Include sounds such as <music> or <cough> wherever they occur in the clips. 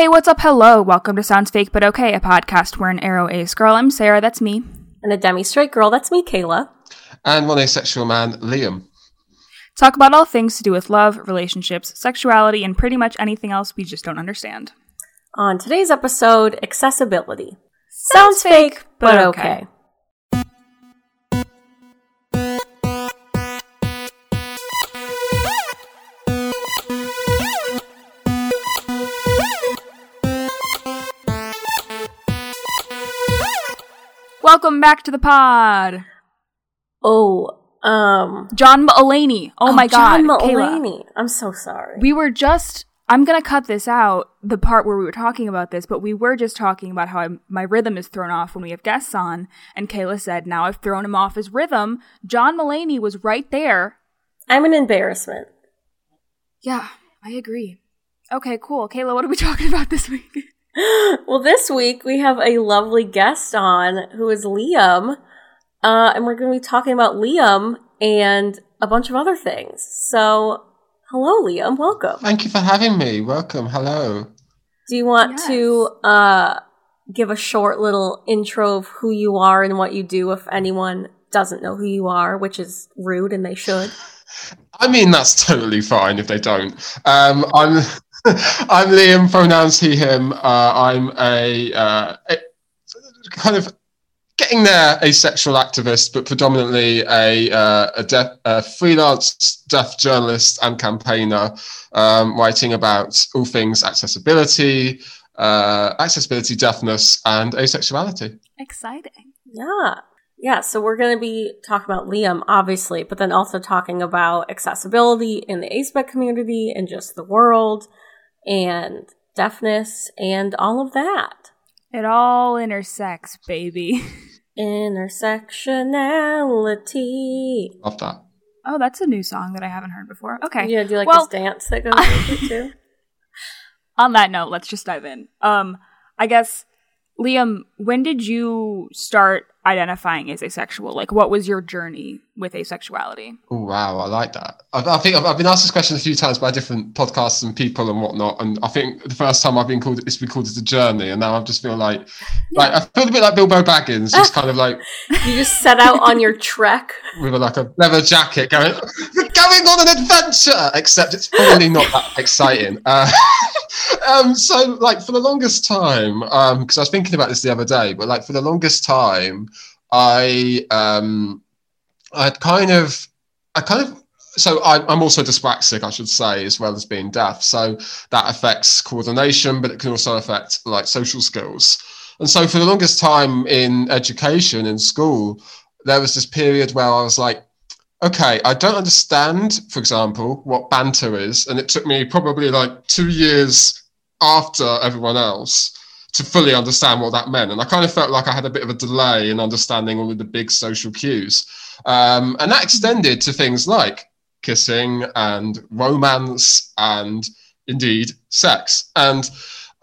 Hey, what's up? Hello. Welcome to Sounds Fake But Okay, a podcast where an aro-ace girl, I'm Sarah, that's me. And a demi straight girl, that's me, Kayla. And one asexual man, Liam. Talk about all things to do with love, relationships, sexuality, and pretty much anything else we just don't understand. On today's episode, accessibility. Sounds fake, but okay. Welcome back to the pod. Oh, um. John Mulaney. Oh, my god. John Kayla. Mulaney. I'm so sorry. We were just I'm going to cut this out, the part where we were talking about this, but we were just talking about how I, my rhythm is thrown off when we have guests on, and Kayla said, "Now I've thrown him off his rhythm." John Mulaney was right there. I'm an embarrassment. Yeah, I agree. Okay, cool. Kayla, what are we <laughs> talking about this week? <gasps> well, this week we have a lovely guest on who is Liam, uh, and we're going to be talking about Liam and a bunch of other things. So, hello, Liam. Welcome. Thank you for having me. Welcome. Hello. Do you want Yes. to uh, give a short little intro of who you are and what you do if anyone doesn't know who you are, which is rude and they should? <laughs> I mean, that's totally fine if they don't. Um, I'm <laughs> I'm Liam, pronouns he, him. Uh, I'm a, uh, a kind of getting there asexual activist, but predominantly a, uh, a, deaf, a freelance deaf journalist and campaigner, um, writing about all things accessibility, uh, accessibility, deafness, and asexuality. Exciting. Yeah. Yeah, so we're going to be talking about Liam, obviously, but then also talking about accessibility in the ASPEC community and just the world and deafness and all of that. It all intersects, baby. <laughs> Intersectionality. Love that. Oh, that's a new song that I haven't heard before. Okay. Yeah, do you like Well- this dance that goes <laughs> with it too? <laughs> On that note, let's just dive in. Um, I guess Liam, when did you start identifying as asexual? Like, what was your journey with asexuality? Oh wow, I like that. I, I think I've, I've been asked this question a few times by different podcasts and people and whatnot. And I think the first time I've been called it's been called as a journey, and now I just feel like like I feel a bit like Bilbo Baggins, just kind of like <laughs> You just set out on your trek. with a, like a leather jacket, going "We're <laughs> going on an adventure. Except it's probably not that exciting. Uh, <laughs> um, so like for the longest time, because I was thinking about this the other day, but like for the longest time, I um, I'd kind of I kind of so I, I'm also dyspraxic, I should say, as well as being deaf. So that affects coordination, but it can also affect like social skills. And so for the longest time in education in school, there was this period where I was like, okay, I don't understand, for example, what banter is. And it took me probably like two years after everyone else to fully understand what that meant. And I kind of felt like I had a bit of a delay in understanding all of the big social cues. Um, and that extended to things like kissing and romance and indeed sex. And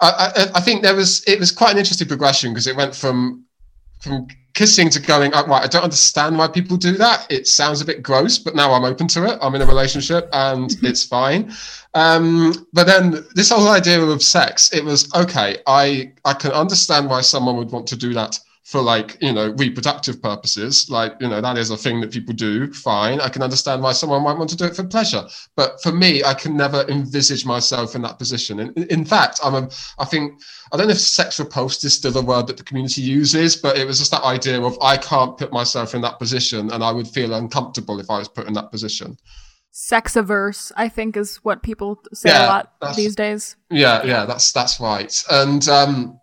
I, I, I think there was it was quite an interesting progression because it went from from kissing to going oh, right i don't understand why people do that. It sounds a bit gross but now i'm open to it. I'm in a relationship and it's fine. Um, but then this whole idea of sex it was okay i i can understand why someone would want to do that for like you know reproductive purposes like you know that is a thing that people do fine i can understand why someone might want to do it for pleasure but for me i can never envisage myself in that position and in fact i'm a i think I don't know if sex repulsed is still a word that the community uses, but it was just that idea of I can't put myself in that position and I would feel uncomfortable if I was put in that position. sex averse I think, is what people say a lot these days. Yeah, yeah, that's that's right. And um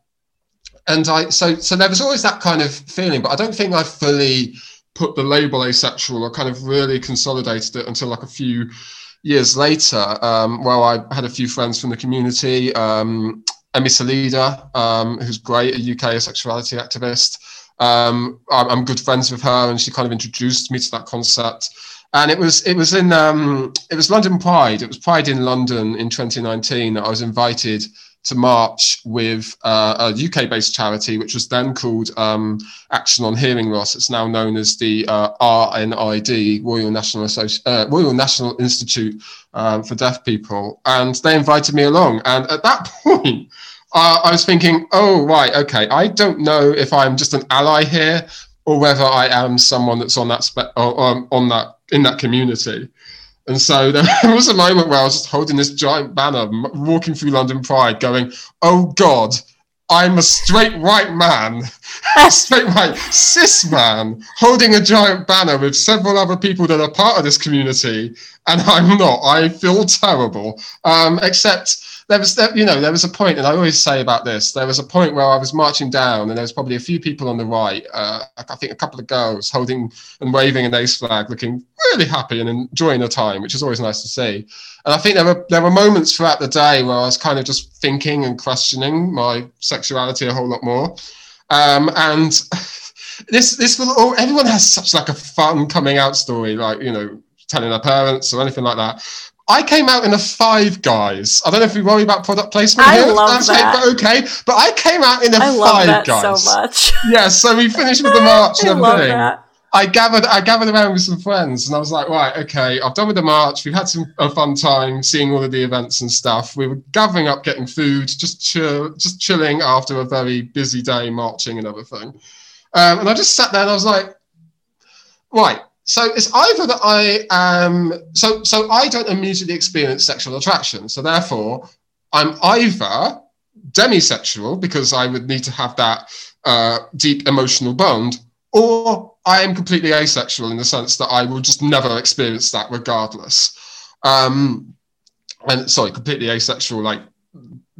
and I so so there was always that kind of feeling, but I don't think I fully put the label asexual or kind of really consolidated it until like a few years later. Um, well, I had a few friends from the community. Um, Emmy Salida, um, who's great, a UK sexuality activist. Um, I'm, good friends with her, and she kind of introduced me to that concept. And it was it was in um, it was London Pride. It was Pride in London in 2019 that I was invited to march with uh, a UK-based charity, which was then called um, Action on Hearing Loss. It's now known as the uh, RNID, Royal National Associ- uh, Royal National Institute um, for Deaf People, and they invited me along. And at that <laughs> point, I was thinking, oh right, okay. I don't know if I'm just an ally here or whether I am someone that's on that spe- or, or on that in that community. And so <laughs> there was a moment where I was just holding this giant banner, walking through London Pride, going, "Oh God, I'm a straight white man, <laughs> straight white cis man, holding a giant banner with several other people that are part of this community, and I'm not. I feel terrible. Um, except there was, there, you know, there was a point, and I always say about this. There was a point where I was marching down, and there was probably a few people on the right. Uh, I think a couple of girls holding and waving an ace flag, looking really happy and enjoying the time, which is always nice to see. And I think there were there were moments throughout the day where I was kind of just thinking and questioning my sexuality a whole lot more. Um, and <laughs> this this will all, everyone has such like a fun coming out story, like you know, telling their parents or anything like that. I came out in a Five Guys. I don't know if we worry about product placement I here. love that. But okay, but I came out in a I love Five that Guys. so much. Yeah, so we finished with the <laughs> march and everything. I gathered I gathered around with some friends and I was like, right, okay, I've done with the march. We've had some a fun time seeing all of the events and stuff. We were gathering up, getting food, just chill, just chilling after a very busy day marching and everything. Um, and I just sat there and I was like, right. So it's either that I am so so I don't immediately experience sexual attraction. So therefore, I'm either demisexual because I would need to have that uh, deep emotional bond, or I am completely asexual in the sense that I will just never experience that regardless. Um, and sorry, completely asexual, like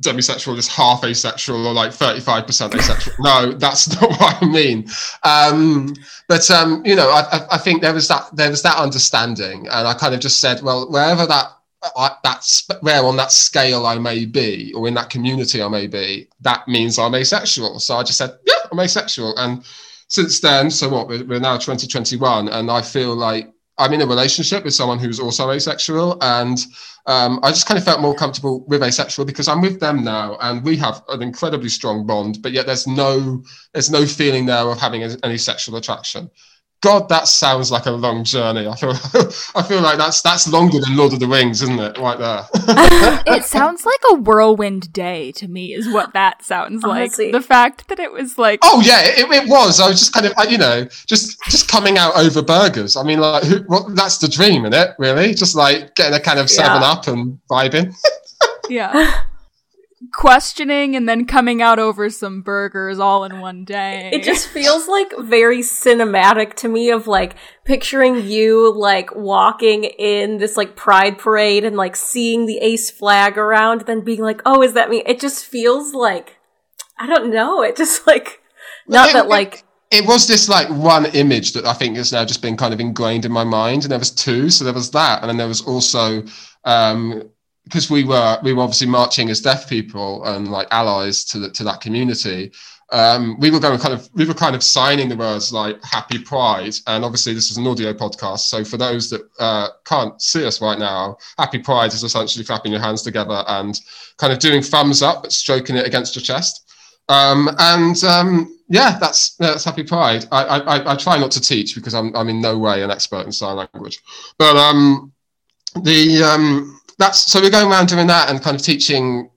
demisexual just half asexual or like 35% asexual. no, that's <laughs> not what I mean. Um, but um, you know, I, I, think there was that there was that understanding, and I kind of just said, well, wherever that I, that's where on that scale I may be, or in that community I may be, that means I'm asexual. So I just said, yeah, I'm asexual. And since then, so what? We're, now 2021, and I feel like I'm in a relationship with someone who's also asexual, and um, I just kind of felt more comfortable with asexual because I'm with them now, and we have an incredibly strong bond. But yet, there's no there's no feeling there of having any sexual attraction. God, that sounds like a long journey. I feel <laughs> I feel like that's that's longer than Lord of the Rings, isn't it? Right there. <laughs> it sounds like a whirlwind day to me, is what that sounds Honestly. like. The fact that it was like, Oh yeah, it, it was. I was just kind of, you know, just just coming out over burgers. I mean, like, who, well, that's the dream, isn't it? Really, just like getting a kind of Seven Yeah. Up and vibing. <laughs> yeah, questioning and then coming out over some burgers all in one day. It just feels like very cinematic to me of like picturing you like walking in this like pride parade and like seeing the ace flag around, then being like, oh, is that me? It just feels like, I don't know. It just like, not It- that it- like, it was this like one image that I think has now just been kind of ingrained in my mind. And there was two, so there was that, and then there was also um because we were we were obviously marching as deaf people and like allies to the, to that community. Um, we were going kind of we were kind of signing the words like "Happy Pride," and obviously this is an audio podcast. So for those that uh, can't see us right now, "Happy Pride" is essentially clapping your hands together and kind of doing thumbs up, but stroking it against your chest. Um, and um, yeah, that's that's Happy Pride. I, I I- try not to teach because I'm I'm in no way an expert in sign language, but um, the um, that's so we're going around doing that and kind of teaching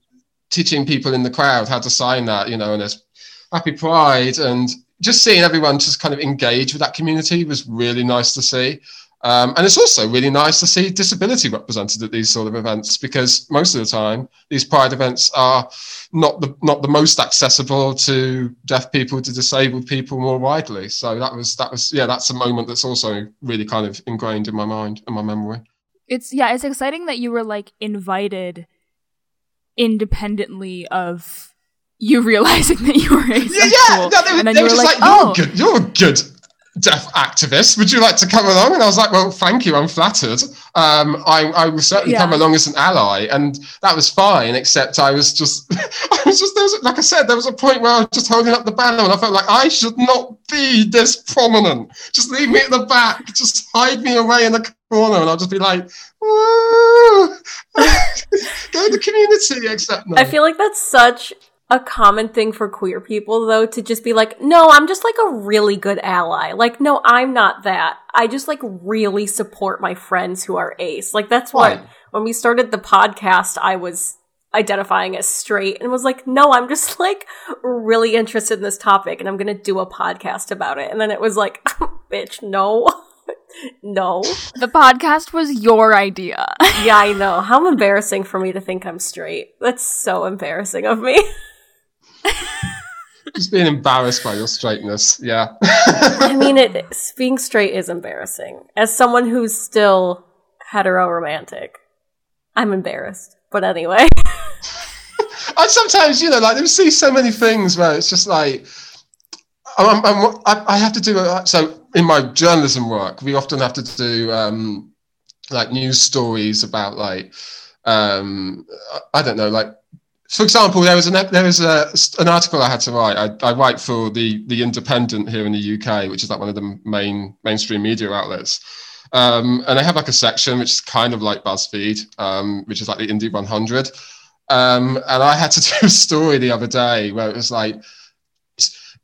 teaching people in the crowd how to sign that, you know, and there's Happy Pride and just seeing everyone just kind of engage with that community was really nice to see. Um, and it's also really nice to see disability represented at these sort of events because most of the time these pride events are not the not the most accessible to deaf people to disabled people more widely. So that was that was yeah that's a moment that's also really kind of ingrained in my mind and my memory. It's yeah, it's exciting that you were like invited independently of you <laughs> realizing that you were asexual, Yeah, yeah. No, they, were- and then they were just like, like, oh, you're, a good, you're a good deaf activist. Would you like to come along? And I was like, well, thank you. I'm flattered. Um, I, I will certainly Yeah. come along as an ally. And that was fine, except I was just, <laughs> I was just, there was, like I said, there was a point where I was just holding up the banner and I felt like I should not be this prominent. Just leave me at the back. Just hide me away in the corner. And I'll just be like, <laughs> go to the community, except no. I feel like that's such a common thing for queer people though to just be like, no, I'm just like a really good ally. Like, no, I'm not that. I just like really support my friends who are ace. Like that's what Right. when we started the podcast, I was identifying as straight and was like, no, I'm just <laughs> like really interested in this topic and I'm to do a podcast about it. And then it was like, <laughs> bitch, no. No. The podcast was your idea. <laughs> yeah, I know. How embarrassing for me to think I'm straight. That's so embarrassing of me. <laughs> Just being embarrassed by your straightness. Yeah. I mean, it <laughs> being straight is embarrassing. As someone who's still hetero romantic, I'm embarrassed. But anyway. I sometimes, you know, like, you see so many things where it's just like, I'm, I'm, i have to do it. So in my journalism work, we often have to do um, like news stories about like, um, I don't know, like for example, there was an there was a, an article I had to write. I, I, write for the the Independent here in the UK, which is like one of the main mainstream media outlets. Um, and they have like a section which is kind of like BuzzFeed, um, which is like the Indie 100. Um, and I had to <laughs> do a story the other day where it was like,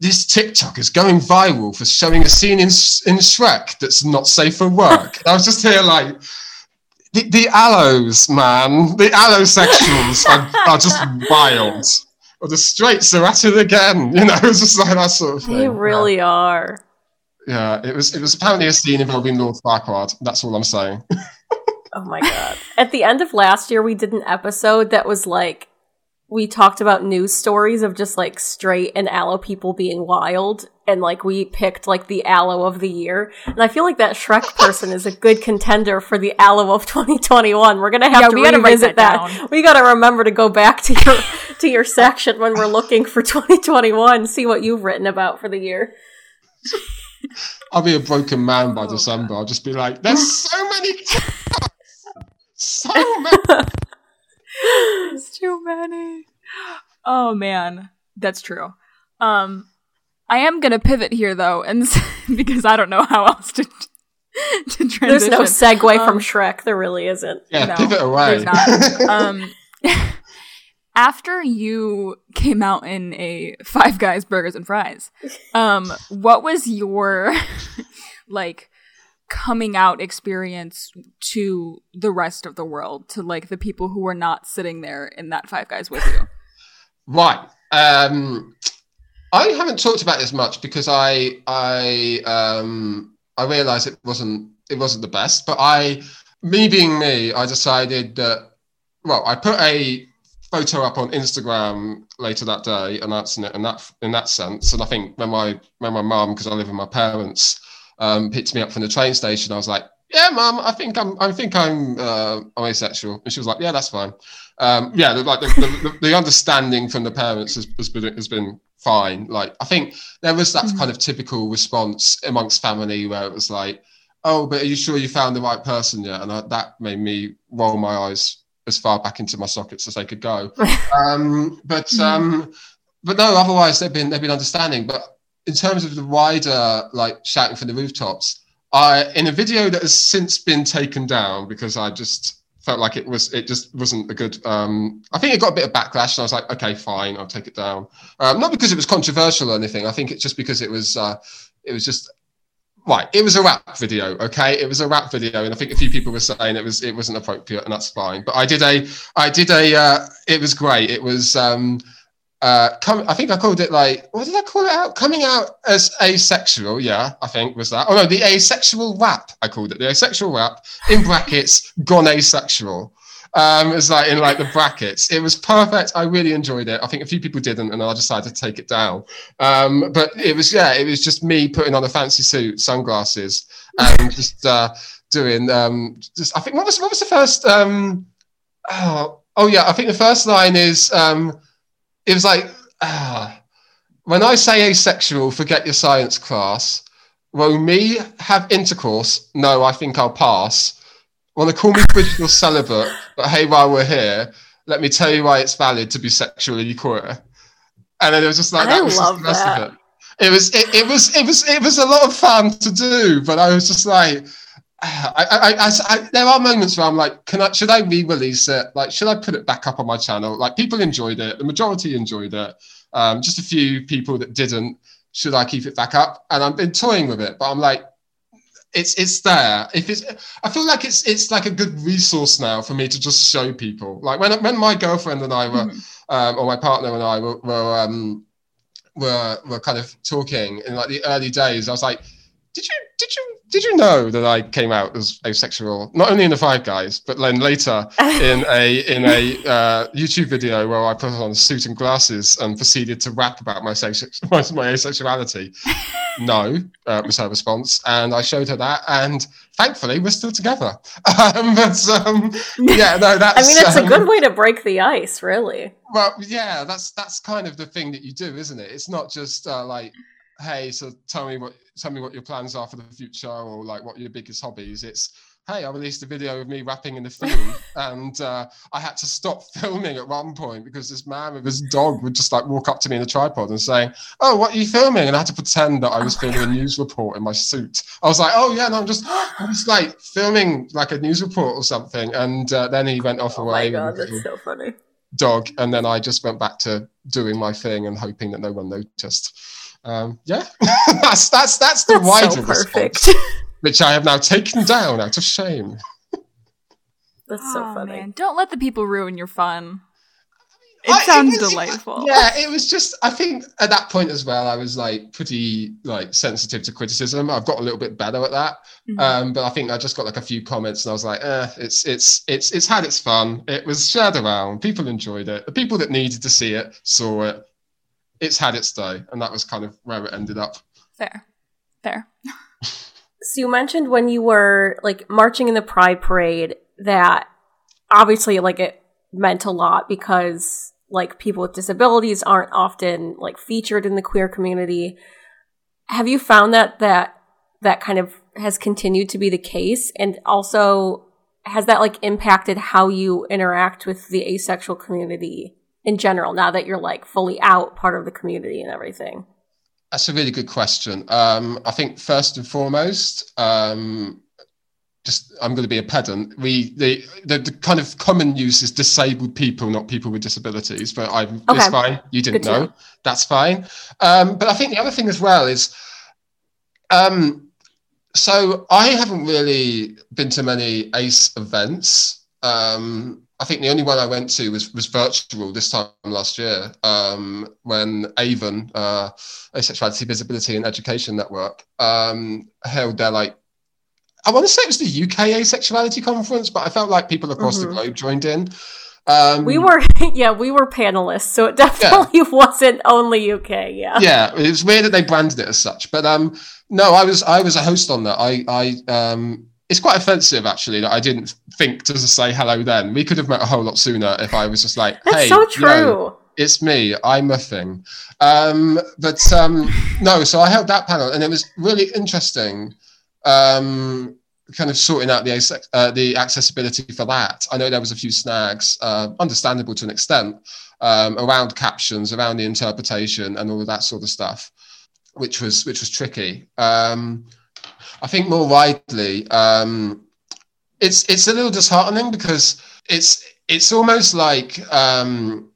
this TikTok is going viral for showing a scene in in Shrek that's not safe for work. <laughs> I was just here like the, the allos, man, the allosexuals are, are just wild. Or the straights are at it again. <laughs> You know, it's just like that sort of thing. They really yeah. are. Yeah, it was it was apparently a scene involving Lord Farquaad. That's all I'm saying. <laughs> oh my god! At the end of last year, we did an episode that was like we talked about news stories of just like straight and allo people being wild and like we picked like the allo of the year. And i feel like that shrek person is a good contender for the allo of <laughs> 2021 we're gonna have yeah, to we revisit that, that. we gotta remember to go back to your to your section when we're looking for <laughs> 2021 see what you've written about for the year. I'll be a broken man by oh, december. I'll just be like there's so many <laughs> so many <laughs> it's too many. Oh man, that's true. Um, I am gonna pivot here though, and <laughs> because I don't know how else to to transition. There's no segue um, from Shrek. There really isn't. Yeah, no, pivot away. <laughs> um, after you came out in a Five Guys burgers and fries, um, what was your like coming out experience to the rest of the world, to like the people who were not sitting there in that Five Guys with you? <laughs> Right. Um, I haven't talked about this much because I I um, I realised it wasn't it wasn't the best. But I, me being me, I decided that well, I put a photo up on Instagram later that day announcing it in that in that sense. And I think when my when my mum, because I live with my parents, um, picked me up from the train station. I was like, "Yeah, mum, I think I'm, I think I'm, uh, I'm asexual." And she was like, "Yeah, that's fine." Um, yeah, the, like the, the, the, understanding from the parents has, has, been has been fine. Like I think there was that mm-hmm. kind of typical response amongst family where it was like, "Oh, but are you sure you found the right person yet?" And I, that made me roll my eyes as far back into my sockets as they could go. <laughs> um, but mm-hmm. um, but no, otherwise they've been they've been understanding. But in terms of the wider like shouting from the rooftops, I in a video that has since been taken down because I just felt like it was it just wasn't a good um i think it got a bit of backlash and i was like okay fine i'll take it down. Um, not because it was controversial or anything. I think it's just because it was uh it was just right it was a rap video okay? It was a rap video and i think a few people were saying it was it wasn't appropriate and that's fine. But i did a i did a uh it was great. It was um uh, come, I think I called it like, what did I call it out? Coming out as asexual, yeah, I think was that. Oh no, the asexual rap, I called it. The asexual rap, in brackets, <laughs> gone asexual. Um, it's like in like the brackets. It was perfect. I really enjoyed it. I think a few people didn't, and I decided to take it down. Um, but it was, yeah, it was just me putting on a fancy suit, sunglasses, and <laughs> just uh, doing, um, just, I think, what was, what was the first, um, oh, oh yeah, I think the first line is, um, it was like, ah, when I say asexual, forget your science class. Will me have intercourse? No, I think I'll pass. Want to call me frigid celibate? But hey, while we're here, let me tell you why it's valid to be sexually queer. And then it was just like that was love the rest that. of it. It was it, it was it was it was a lot of fun to do, but I was just like <sighs> I, I, I, there are moments where I'm like, can I, should I re-release it? Like, should I put it back up on my channel? Like, people enjoyed it. The majority enjoyed it. Um, just a few people that didn't. Should I keep it back up? And I've been toying with it, but I'm like, it's it's there. If it's, I feel like it's it's like a good resource now for me to just show people. Like when when my girlfriend and I were, mm-hmm. um, or my partner and I were were, um, were were kind of talking in like the early days. I was like, did you did you did you know that I came out as asexual? Not only in the Five Guys, but then later <laughs> in a in a uh, YouTube video where I put on a suit and glasses and proceeded to rap about my <laughs> my, my asexuality. <laughs> no, uh, was her response, and I showed her that, and thankfully we're still together. Um, but um, yeah, no, that's. I mean, it's um, a good way to break the ice, really. Well, yeah, that's that's kind of the thing that you do, isn't it? It's not just uh, like hey, so tell me what tell me what your plans are for the future or like what your biggest hobbies. It's hey, I released a video of me rapping in the field, <laughs> and uh, I had to stop <laughs> filming at one point because this man with his dog would just like walk up to me in the tripod and saying, "Oh, what are you filming?" And I had to pretend that I was filming a news report in my suit. I was like, "Oh yeah, no, I'm just <gasps> I'm just like filming like a news report or something." And uh, then he went off oh away. My God, that's so funny. Dog, and then I just went back to doing my thing and hoping that no one noticed um, yeah, <laughs> that's that's that's the that's wider so response, which I have now taken down out of shame. That's oh, so funny. Man. Don't let the people ruin your fun. It I, sounds it was, delightful. <laughs> Yeah, it was just. I think at that point as well, I was like pretty like sensitive to criticism. I've got a little bit better at that, mm-hmm. um, but I think I just got like a few comments, and I was like, eh, it's it's it's it's had its fun. It was shared around. People enjoyed it. The people that needed to see it saw it it's had its day, and that was kind of where it ended up. Fair, fair. <laughs> so you mentioned when you were like marching in the Pride Parade that obviously like it meant a lot because like people with disabilities aren't often like featured in the queer community. Have you found that that that kind of has continued to be the case, and also has that like impacted how you interact with the asexual community in general now that you're like fully out part of the community and everything? That's a really good question. Um, I think first and foremost, um, just I'm going to be a pedant. We the, the, the kind of common use is disabled people, not people with disabilities. But I'm okay. it's fine. You didn't know. know. That's fine. Um, but I think the other thing as well is, um, so I haven't really been to many ACE events. Um, I think the only one I went to was was virtual this time last year um, when AVEN, uh, Asexuality, Visibility and Education Network, um, held their like. I want to say it was the UK Asexuality Conference, but I felt like people across mm-hmm. the globe joined in. Um, we were, <laughs> yeah, we were panelists, so it <laughs> definitely yeah. wasn't only UK. Yeah, yeah, it was weird that they branded it as such, but um, no, I was I was a host on that. I I um it's quite offensive actually that I didn't think to say hello then. We could have met a whole lot sooner if I was just like, That's hey, so true. You know, it's me. I'm a thing. Um, but um, no, so I held that panel, and it was really interesting. Um, kind of sorting out the uh, the accessibility for that. I know there was a few snags, uh, understandable to an extent, um, around captions, around the interpretation, and all of that sort of stuff, which was which was tricky. Um, I think more widely, um, it's it's a little disheartening because it's it's almost like um,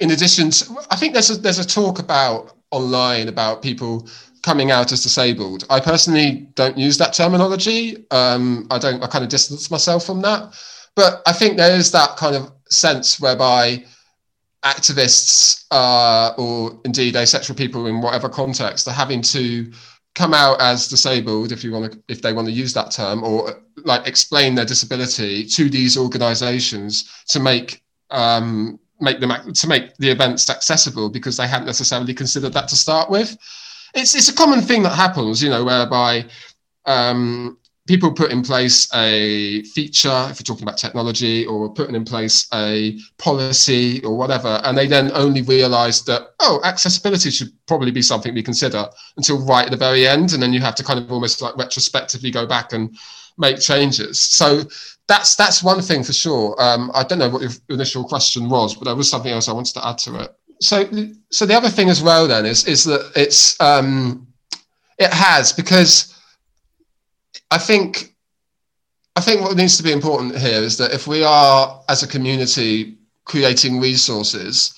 in addition to, I think there's a, there's a talk about online about people coming out as disabled. I personally don't use that terminology. Um, I don't. I kind of distance myself from that. But I think there is that kind of sense whereby activists uh, or indeed asexual people in whatever context are having to come out as disabled if you want to if they want to use that term or like explain their disability to these organizations to make um, make them to make the events accessible because they hadn't necessarily considered that to start with. It's it's a common thing that happens you know whereby um, people put in place a feature, if you're talking about technology, or putting in place a policy or whatever, and they then only realize that, oh, accessibility should probably be something we consider until right at the very end. And then you have to kind of almost like retrospectively go back and make changes. So that's that's one thing for sure. Um, I don't know what your initial question was, but there was something else I wanted to add to it. So, so the other thing as well then is is that it's um, it has because I think I think what needs to be important here is that if we are as a community creating resources,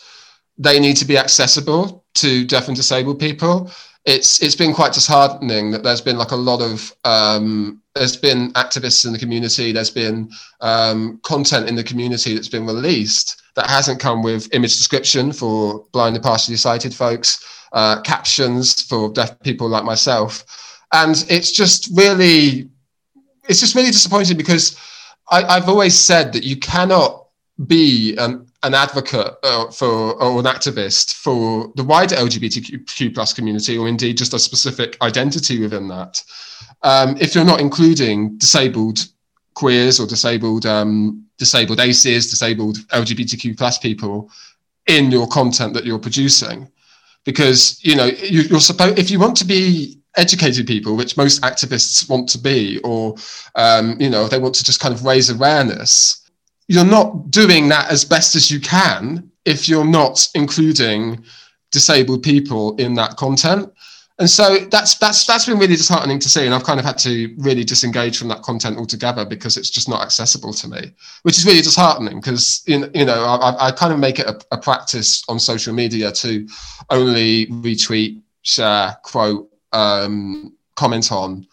they need to be accessible to deaf and disabled people. it's it's been quite disheartening that there's been like a lot of um, there's been activists in the community, there's been um, content in the community that's been released that hasn't come with image description for blind and partially sighted folks, uh, captions for deaf people like myself, and it's just really it's just really disappointing because I, I've always said that you cannot be an, an advocate uh, for or an activist for the wider LGBTQ plus community, or indeed just a specific identity within that, um, if you're not including disabled queers or disabled um, disabled ACEs, disabled LGBTQ plus people in your content that you're producing, because you know you, you're supposed if you want to be educated people, which most activists want to be, or um, you know they want to just kind of raise awareness you're not doing that as best as you can if you're not including disabled people in that content. And so that's that's that's been really disheartening to see and i've kind of had to really disengage from that content altogether because it's just not accessible to me which is really disheartening because you know I, I kind of make it a, a, practice on social media to only retweet share quote um, comment on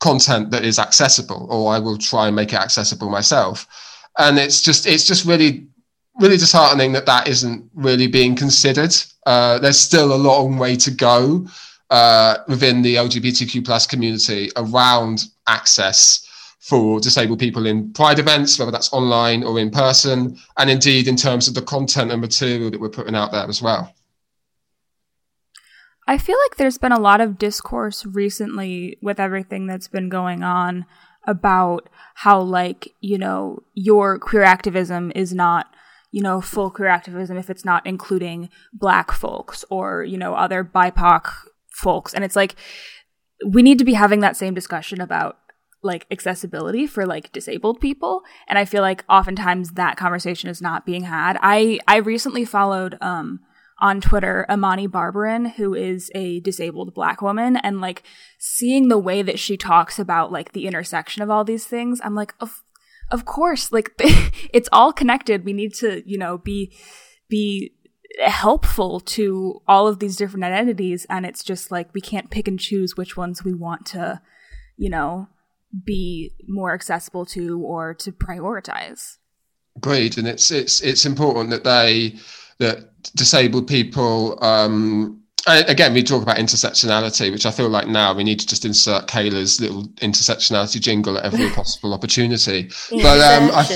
content that is accessible or i will try and make it accessible myself and it's just it's just really really disheartening that that isn't really being considered. Uh, there's still a long way to go uh, within the LGBTQ plus community around access for disabled people in pride events, whether that's online or in person, and indeed in terms of the content and material that we're putting out there as well. I feel like there's been a lot of discourse recently with everything that's been going on about how like you know your queer activism is not you know full queer activism if it's not including black folks or you know other bipoc folks. And it's like we need to be having that same discussion about like accessibility for like disabled people. And i feel like oftentimes that conversation is not being had. I i recently followed um on Twitter, Imani Barbarin, who is a disabled black woman, and like seeing the way that she talks about like the intersection of all these things, I'm like, of, of course, like <laughs> it's all connected. We need to, you know, be, be helpful to all of these different identities. And it's just like we can't pick and choose which ones we want to, you know, be more accessible to or to prioritize. Great. And it's, it's, it's important that they, that disabled people um, again, we talk about intersectionality, which I feel like now we need to just insert Kayla's little intersectionality jingle at every <laughs> possible opportunity. But um, I,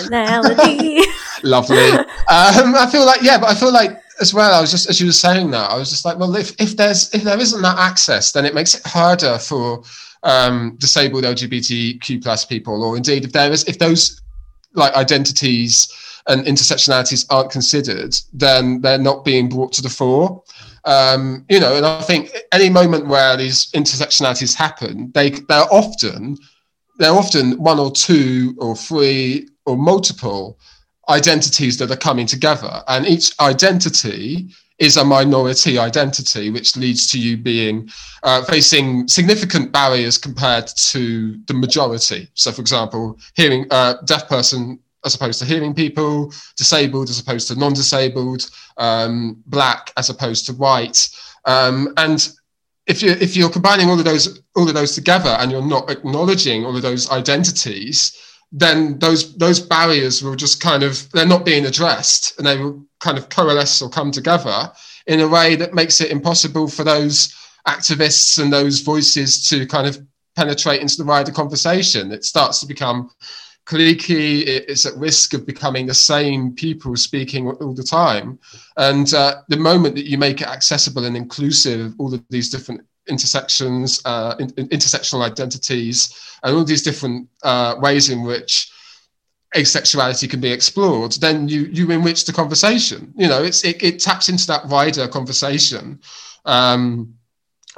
<laughs> lovely. Um, I feel like yeah, but I feel like as well. I was just as you were saying that, I was just like, well, if if there's if there isn't that access, then it makes it harder for um, disabled LGBTQ plus people, or indeed if there is if those like identities and intersectionalities aren't considered, then they're not being brought to the fore. Um, you know, and I think any moment where these intersectionalities happen, they they're often they're often one or two or three or multiple identities that are coming together, and each identity is a minority identity, which leads to you being uh, facing significant barriers compared to the majority. So, for example, hearing uh, deaf person as opposed to hearing people, disabled as opposed to non-disabled, um, black as opposed to white, um, and if you if you're combining all of those all of those together and you're not acknowledging all of those identities, then those those barriers will just kind of they're not being addressed and they will kind of coalesce or come together in a way that makes it impossible for those activists and those voices to kind of penetrate into the wider conversation. It starts to become cliquey. It's at risk of becoming the same people speaking all the time. And uh, the moment that you make it accessible and inclusive, all of these different intersections, uh, in, in intersectional identities, and all these different uh, ways in which asexuality can be explored, then you you enrich the conversation. You know, it's it, it taps into that wider conversation um,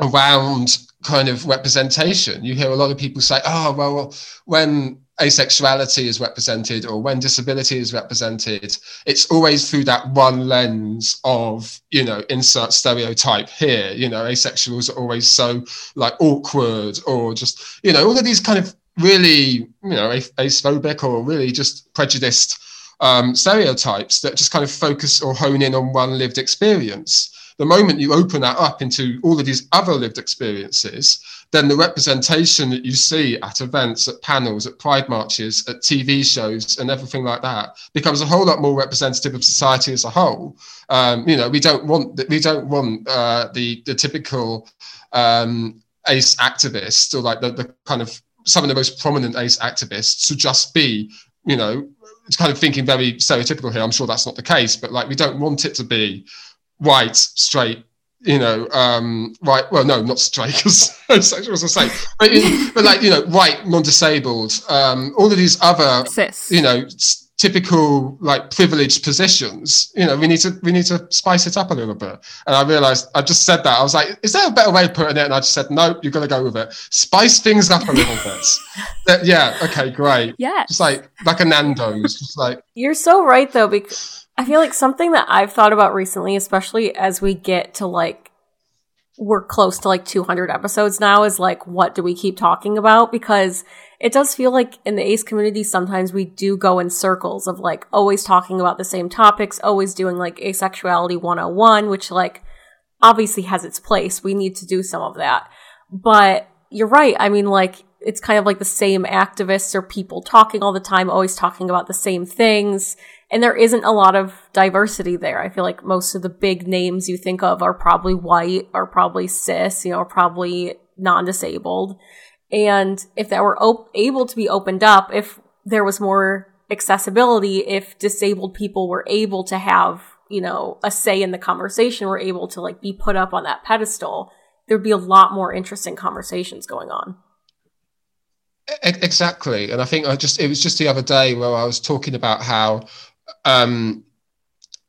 around kind of representation. You hear a lot of people say, "Oh, well, when asexuality is represented or when disability is represented, it's always through that one lens of, you know, insert stereotype here. You know, asexuals are always so like awkward or just, you know, all of these kind of really, you know, asphobic or really just prejudiced um, stereotypes that just kind of focus or hone in on one lived experience. The moment you open that up into all of these other lived experiences, then the representation that you see at events, at panels, at pride marches, at TV shows, and everything like that becomes a whole lot more representative of society as a whole. Um, you know, we don't want we don't want uh, the the typical um, ace activists or like the, the kind of some of the most prominent ace activists to just be, you know, it's kind of thinking very stereotypical here. I'm sure that's not the case, but like we don't want it to be white, straight, you know, um, right. Well, no, not straight <laughs> because homosexual was the same, but, <laughs> but like you know, white, non-disabled, um, all of these other, Cis. you know, typical like privileged positions you know we need to we need to spice it up a little bit. And i realized i just said that i was like is there a better way of putting it? And i just said no you're gonna go with it. Spice things up a little bit. <laughs> Yeah okay great. Yeah just like like a nando's just like you're so right though because i feel like something that i've thought about recently especially as we get to like we're close to like 200 episodes now is like what do we keep talking about? Because it does feel like in the ace community sometimes we do go in circles of like always talking about the same topics always doing like asexuality 101 which like obviously has its place. We need to do some of that. But you're right. I mean like it's kind of like the same activists or people talking all the time always talking about the same things and there isn't a lot of diversity there i feel like most of the big names you think of are probably white are probably cis you know are probably non-disabled and if that were op- able to be opened up, if there was more accessibility, if disabled people were able to have, you know, a say in the conversation, were able to like be put up on that pedestal, there'd be a lot more interesting conversations going on. Exactly. And I think I just, it was just the other day where I was talking about how, um,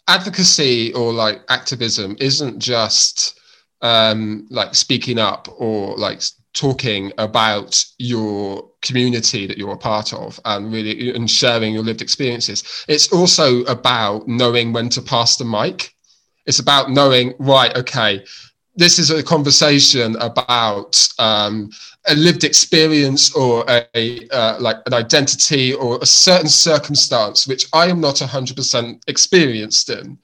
advocacy or like activism isn't just um, like speaking up or like talking about your community that you're a part of and really and sharing your lived experiences. It's also about knowing when to pass the mic. It's about knowing right okay this is a conversation about um, a lived experience or a uh, like an identity or a certain circumstance which i am not 100% experienced in.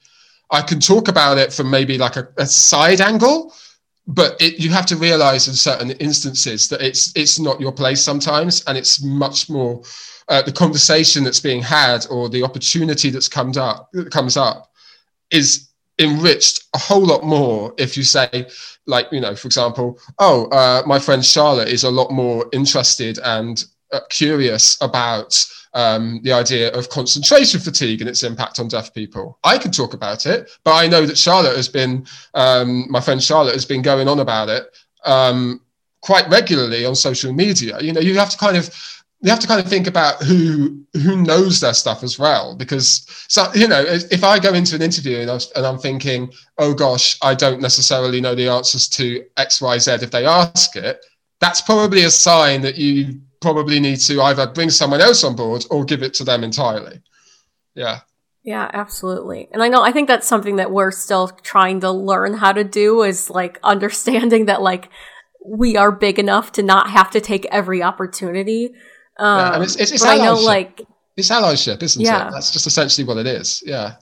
I can talk about it from maybe like a, a side angle but it, you have to realize in certain instances that it's it's not your place sometimes and it's much more uh, the conversation that's being had or the opportunity that's comes up that comes up is enriched a whole lot more if you say like you know for example oh uh, my friend charlotte is a lot more interested and uh, curious about um, the idea of concentration fatigue and its impact on deaf people. I could talk about it, but I know that Charlotte has been, um, my friend Charlotte has been going on about it um, quite regularly on social media. You know, you have to kind of you have to kind of think about who who knows their stuff as well because so you know if i go into an interview and, I am thinking oh gosh i don't necessarily know the answers to x y z if they ask it that's probably a sign that you probably need to either bring someone else on board or give it to them entirely. Yeah. Yeah, absolutely. And I know I think that's something that we're still trying to learn how to do is like understanding that like we are big enough to not have to take every opportunity. Um, yeah, and it's, it's, it's but I know like it's allyship, isn't yeah. it? That's just essentially what it is. Yeah.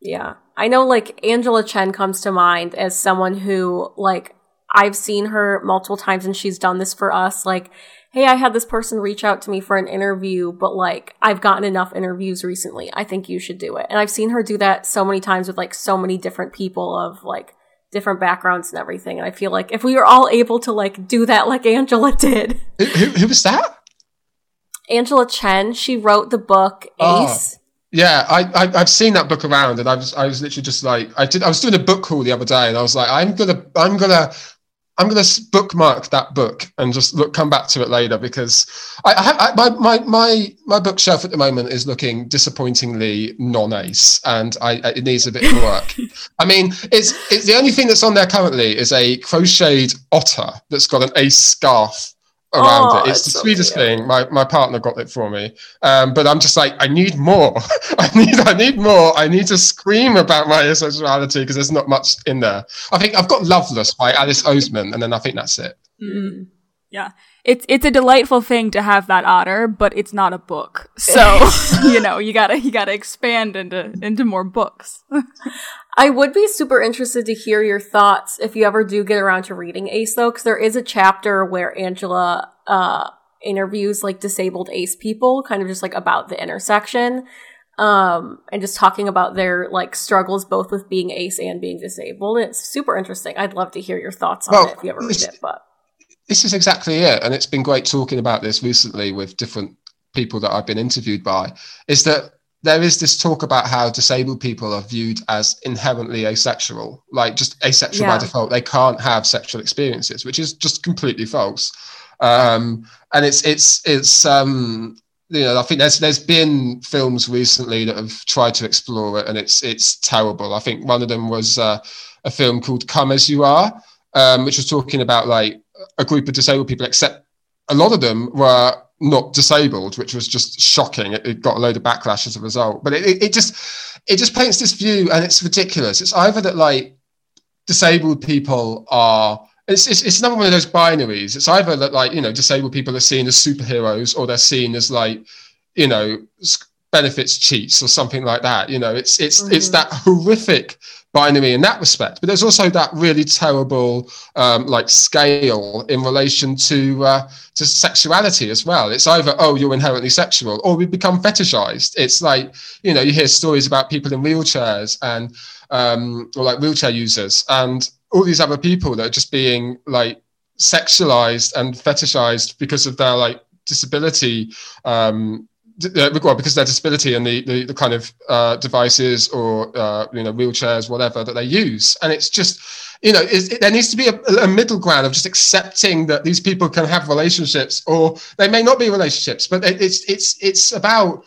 Yeah. I know like Angela Chen comes to mind as someone who like I've seen her multiple times and she's done this for us. Like hey, I had this person reach out to me for an interview, but like I've gotten enough interviews recently. I think you should do it. And I've seen her do that so many times with like so many different people of like different backgrounds and everything. And I feel like if we were all able to like do that like Angela <laughs> did. Who, who was that? Angela Chen. She wrote the book oh. Ace. Yeah, I, I have seen that book around, and I was I was literally just like I did I was doing a book call the other day, and I was like I'm gonna I'm gonna I'm going to bookmark that book and just look, come back to it later because I, I have I, my, my my my bookshelf at the moment is looking disappointingly non-ace, and I, it needs a bit of work. <laughs> I mean, it's, it's the only thing that's on there currently is a crocheted otter that's got an ace scarf around oh, it. It's the so sweetest thing. My my partner got it for me. Um, but I'm just like, I need more. <laughs> I need I need more. I need to scream about my asexuality because there's not much in there. I think I've got Loveless by Alice Oseman, and then I think that's it. Mm-hmm. Yeah. It's it's a delightful thing to have that otter, but it's not a book. So, <laughs> <laughs> you know, you gotta you gotta expand into into more books. I would be super interested to hear your thoughts if you ever do get around to reading Ace, though, because there is a chapter where Angela uh, interviews like disabled Ace people, kind of just like about the intersection, um, and just talking about their like struggles both with being Ace and being disabled. It's super interesting. I'd love to hear your thoughts on well, it if you ever read it. But this is exactly it, and it's been great talking about this recently with different people that I've been interviewed by. Is that there is this talk about how disabled people are viewed as inherently asexual, like just asexual yeah. by default. They can't have sexual experiences, which is just completely false. Um, and it's it's it's um, you know I think there's there's been films recently that have tried to explore it, and it's it's terrible. I think one of them was uh, a film called Come as You Are, um, which was talking about like a group of disabled people, except a lot of them were not disabled, which was just shocking. It, it, got a load of backlash as a result. But it, it, just it just paints this view, and it's ridiculous. It's either that like disabled people are. It's, it's, it's another one of those binaries. It's either that like you know disabled people are seen as superheroes, or they're seen as like you know benefits cheats or something like that. You know, it's it's mm-hmm. it's that horrific binary in that respect. But there's also that really terrible um, like scale in relation to uh, to sexuality as well. It's either oh you're inherently sexual or we become fetishized. It's like you know you hear stories about people in wheelchairs and um, or like wheelchair users and all these other people that are just being like sexualized and fetishized because of their like disability um, uh, well, because of their disability and the, the, the kind of uh, devices or uh, you know wheelchairs, whatever that they use, and it's just you know it, there needs to be a, a, middle ground of just accepting that these people can have relationships, or they may not be relationships, but it's it's it's about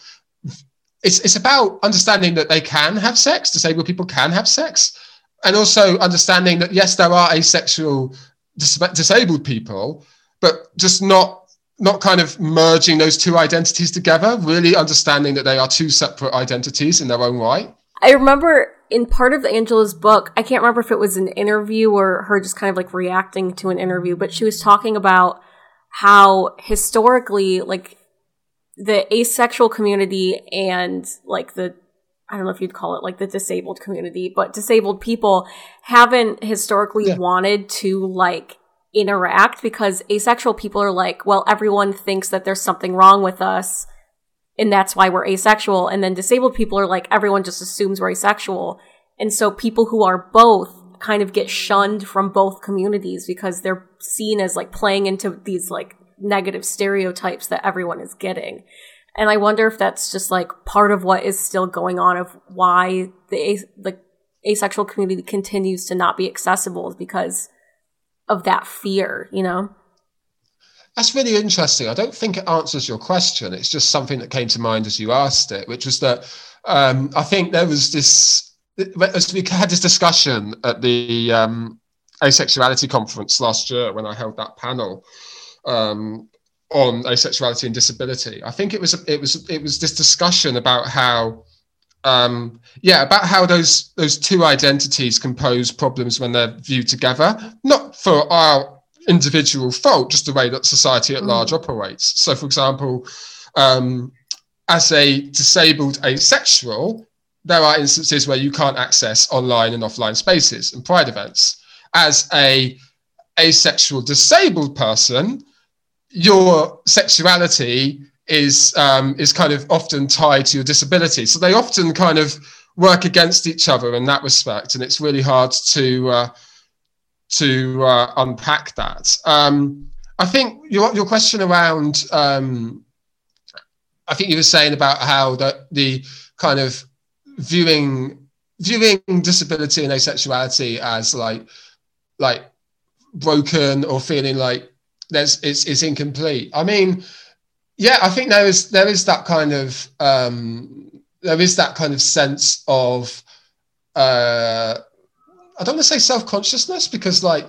it's it's about understanding that they can have sex. Disabled people can have sex, and also understanding that yes, there are asexual dis- disabled people, but just not not kind of merging those two identities together, really understanding that they are two separate identities in their own right. I remember in part of Angela's book, I can't remember if it was an interview or her just kind of like reacting to an interview, but she was talking about how historically, like the asexual community and like the I don't know if you'd call it like the disabled community, but disabled people haven't historically yeah. wanted to like interact because asexual people are like, well, everyone thinks that there's something wrong with us and that's why we're asexual. And then disabled people are like, everyone just assumes we're asexual. And so people who are both kind of get shunned from both communities because they're seen as like playing into these like negative stereotypes that everyone is getting. And I wonder if that's just like part of what is still going on of why the like asexual community continues to not be accessible because of that fear, you know? That's really interesting. I don't think it answers your question. It's just something that came to mind as you asked it, which was that um, I think there was this, as we had this discussion at the um, asexuality conference last year when I held that panel um, on asexuality and disability. I think it was it was it was this discussion about how um, yeah, about how those those two identities can pose problems when they're viewed together, not for our individual fault, just the way that society at large mm. operates. So, for example, um, as a disabled asexual, there are instances where you can't access online and offline spaces and pride events. As a asexual disabled person, your sexuality is um, is kind of often tied to your disability. So they often kind of work against each other in that respect, and it's really hard to uh, to uh, unpack that. Um, I think your your question around um, I think you were saying about how the the kind of viewing viewing disability and asexuality as like like broken or feeling like there's it's, it's incomplete. I mean yeah, I think there is there is that kind of um, there is that kind of sense of uh, I don't want to say self consciousness because like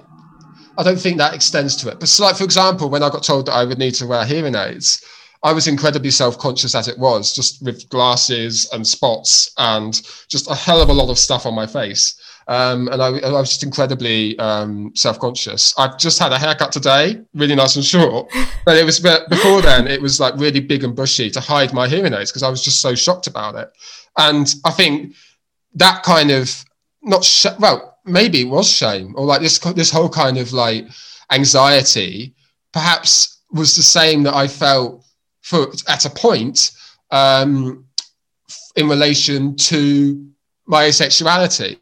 I don't think that extends to it. But so like for example, when I got told that I would need to wear hearing aids, I was incredibly self conscious as it was, just with glasses and spots and just a hell of a lot of stuff on my face. Um, and I, I, was just incredibly um, self-conscious. I've just had a haircut today, really nice and short, <laughs> but it was but before then it was like really big and bushy to hide my hearing aids because I was just so shocked about it. And I think that kind of not sh- well, maybe it was shame or like this this whole kind of like anxiety, perhaps was the same that I felt for at a point um, in relation to my asexuality.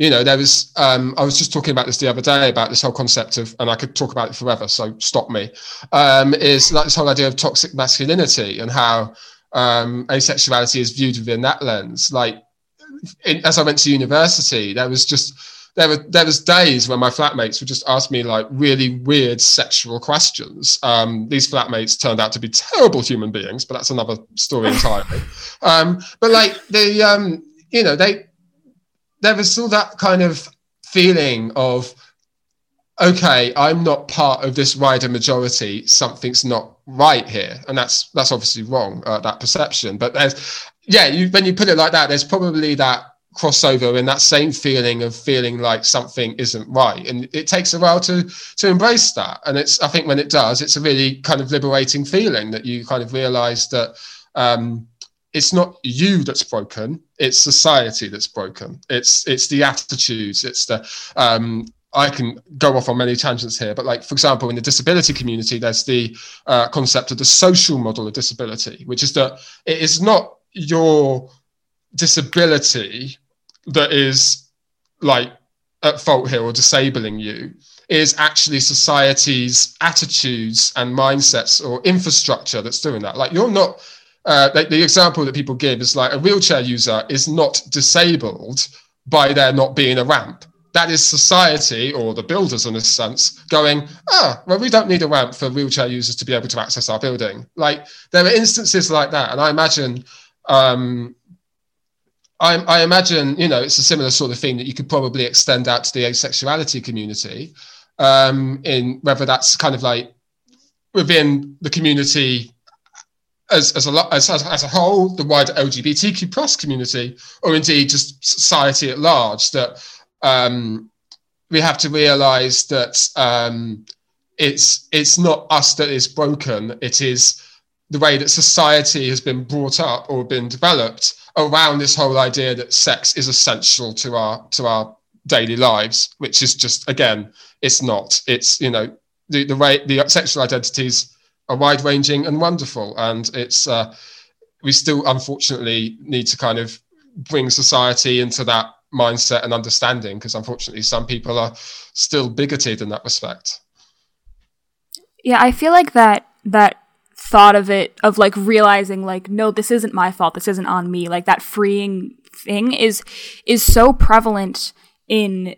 You know, there was, um, I was just talking about this the other day about this whole concept of, and I could talk about it forever, so stop me, um, is like this whole idea of toxic masculinity and how um, asexuality is viewed within that lens. Like, in, as I went to university, there was just, there were there was days when my flatmates would just ask me like really weird sexual questions. Um, these flatmates turned out to be terrible human beings, but that's another story entirely. <laughs> um, but like the um, you know they there was still that kind of feeling of okay, I'm not part of this wider majority. Something's not right here, and that's that's obviously wrong. Uh, that perception, but there's yeah, you, when you put it like that, there's probably that crossover and that same feeling of feeling like something isn't right and it takes a while to to embrace that and it's i think when it does it's a really kind of liberating feeling that you kind of realize that um it's not you that's broken it's society that's broken it's it's the attitudes it's the um I can go off on many tangents here, but like, for example, in the disability community, there's the uh, concept of the social model of disability, which is that it is not your disability that is like at fault here or disabling you is actually society's attitudes and mindsets or infrastructure that's doing that. Like you're not, uh, like the example that people give is like a wheelchair user is not disabled by there not being a ramp. That is society or the builders in a sense going, ah, well, we don't need a ramp for wheelchair users to be able to access our building. Like there are instances like that. And I imagine um, I, I, imagine, you know, it's a similar sort of thing that you could probably extend out to the asexuality community, um, in whether that's kind of like within the community as, as, a, as, as a whole, the wider LGBTQ plus community, or indeed just society at large, that um, we have to realize that um, it's, it's not us that is broken, it is the way that society has been brought up or been developed around this whole idea that sex is essential to our to our daily lives, which is just again, it's not. It's you know the the way the sexual identities are wide ranging and wonderful, and it's uh, we still unfortunately need to kind of bring society into that mindset and understanding because unfortunately some people are still bigoted in that respect. Yeah, I feel like that that thought of it of like realizing like no this isn't my fault this isn't on me like that freeing thing is is so prevalent in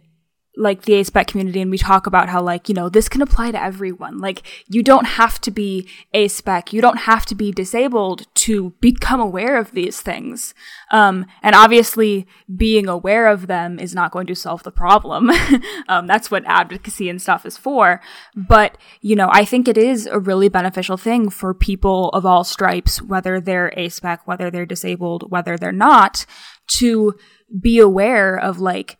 like the aspec community and we talk about how like you know this can apply to everyone. Like you don't have to be aspec you don't have to be disabled to become aware of these things. Um, and obviously being aware of them is not going to solve the problem. <laughs> Um, that's what advocacy and stuff is for. But you know i think it is a really beneficial thing for people of all stripes whether they're aspec whether they're disabled whether they're not to be aware of like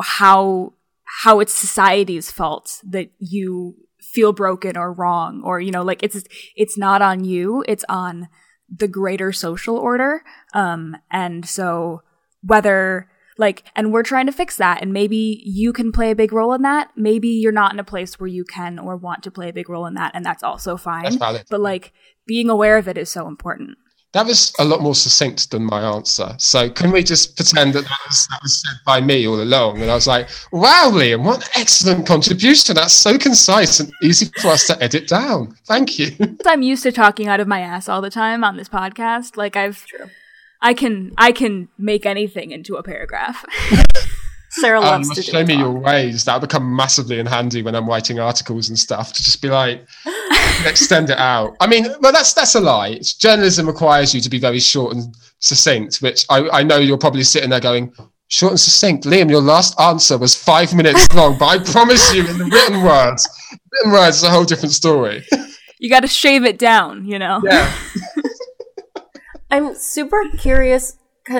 how how it's society's fault that you feel broken or wrong or you know like it's it's not on you it's on the greater social order. Um and so whether like and we're trying to fix that and maybe you can play a big role in that. Maybe you're not in a place where you can or want to play a big role in that and that's also fine. That's but like being aware of it is so important that was a lot more succinct than my answer. So can we just pretend that that was, that was said by me all along? And I was like, wow, Liam, what an excellent contribution. That's so concise and easy for us to edit down. Thank you. <laughs> I'm used to talking out of my ass all the time on this podcast. Like I've, True. I can, I can make anything into a paragraph. <laughs> Sarah um, loves um, to show me your ways. That'll become massively in handy when I'm writing articles and stuff to just be like, extend it out. I mean, well, that's that's a lie. It's, journalism requires you to be very short and succinct, which I, I know you're probably sitting there going, short and succinct. Liam, your last answer was five minutes <laughs> long, but I promise you, in the written words, written words is a whole different story. <laughs> you got to shave it down, you know. Yeah. <laughs> I'm super curious.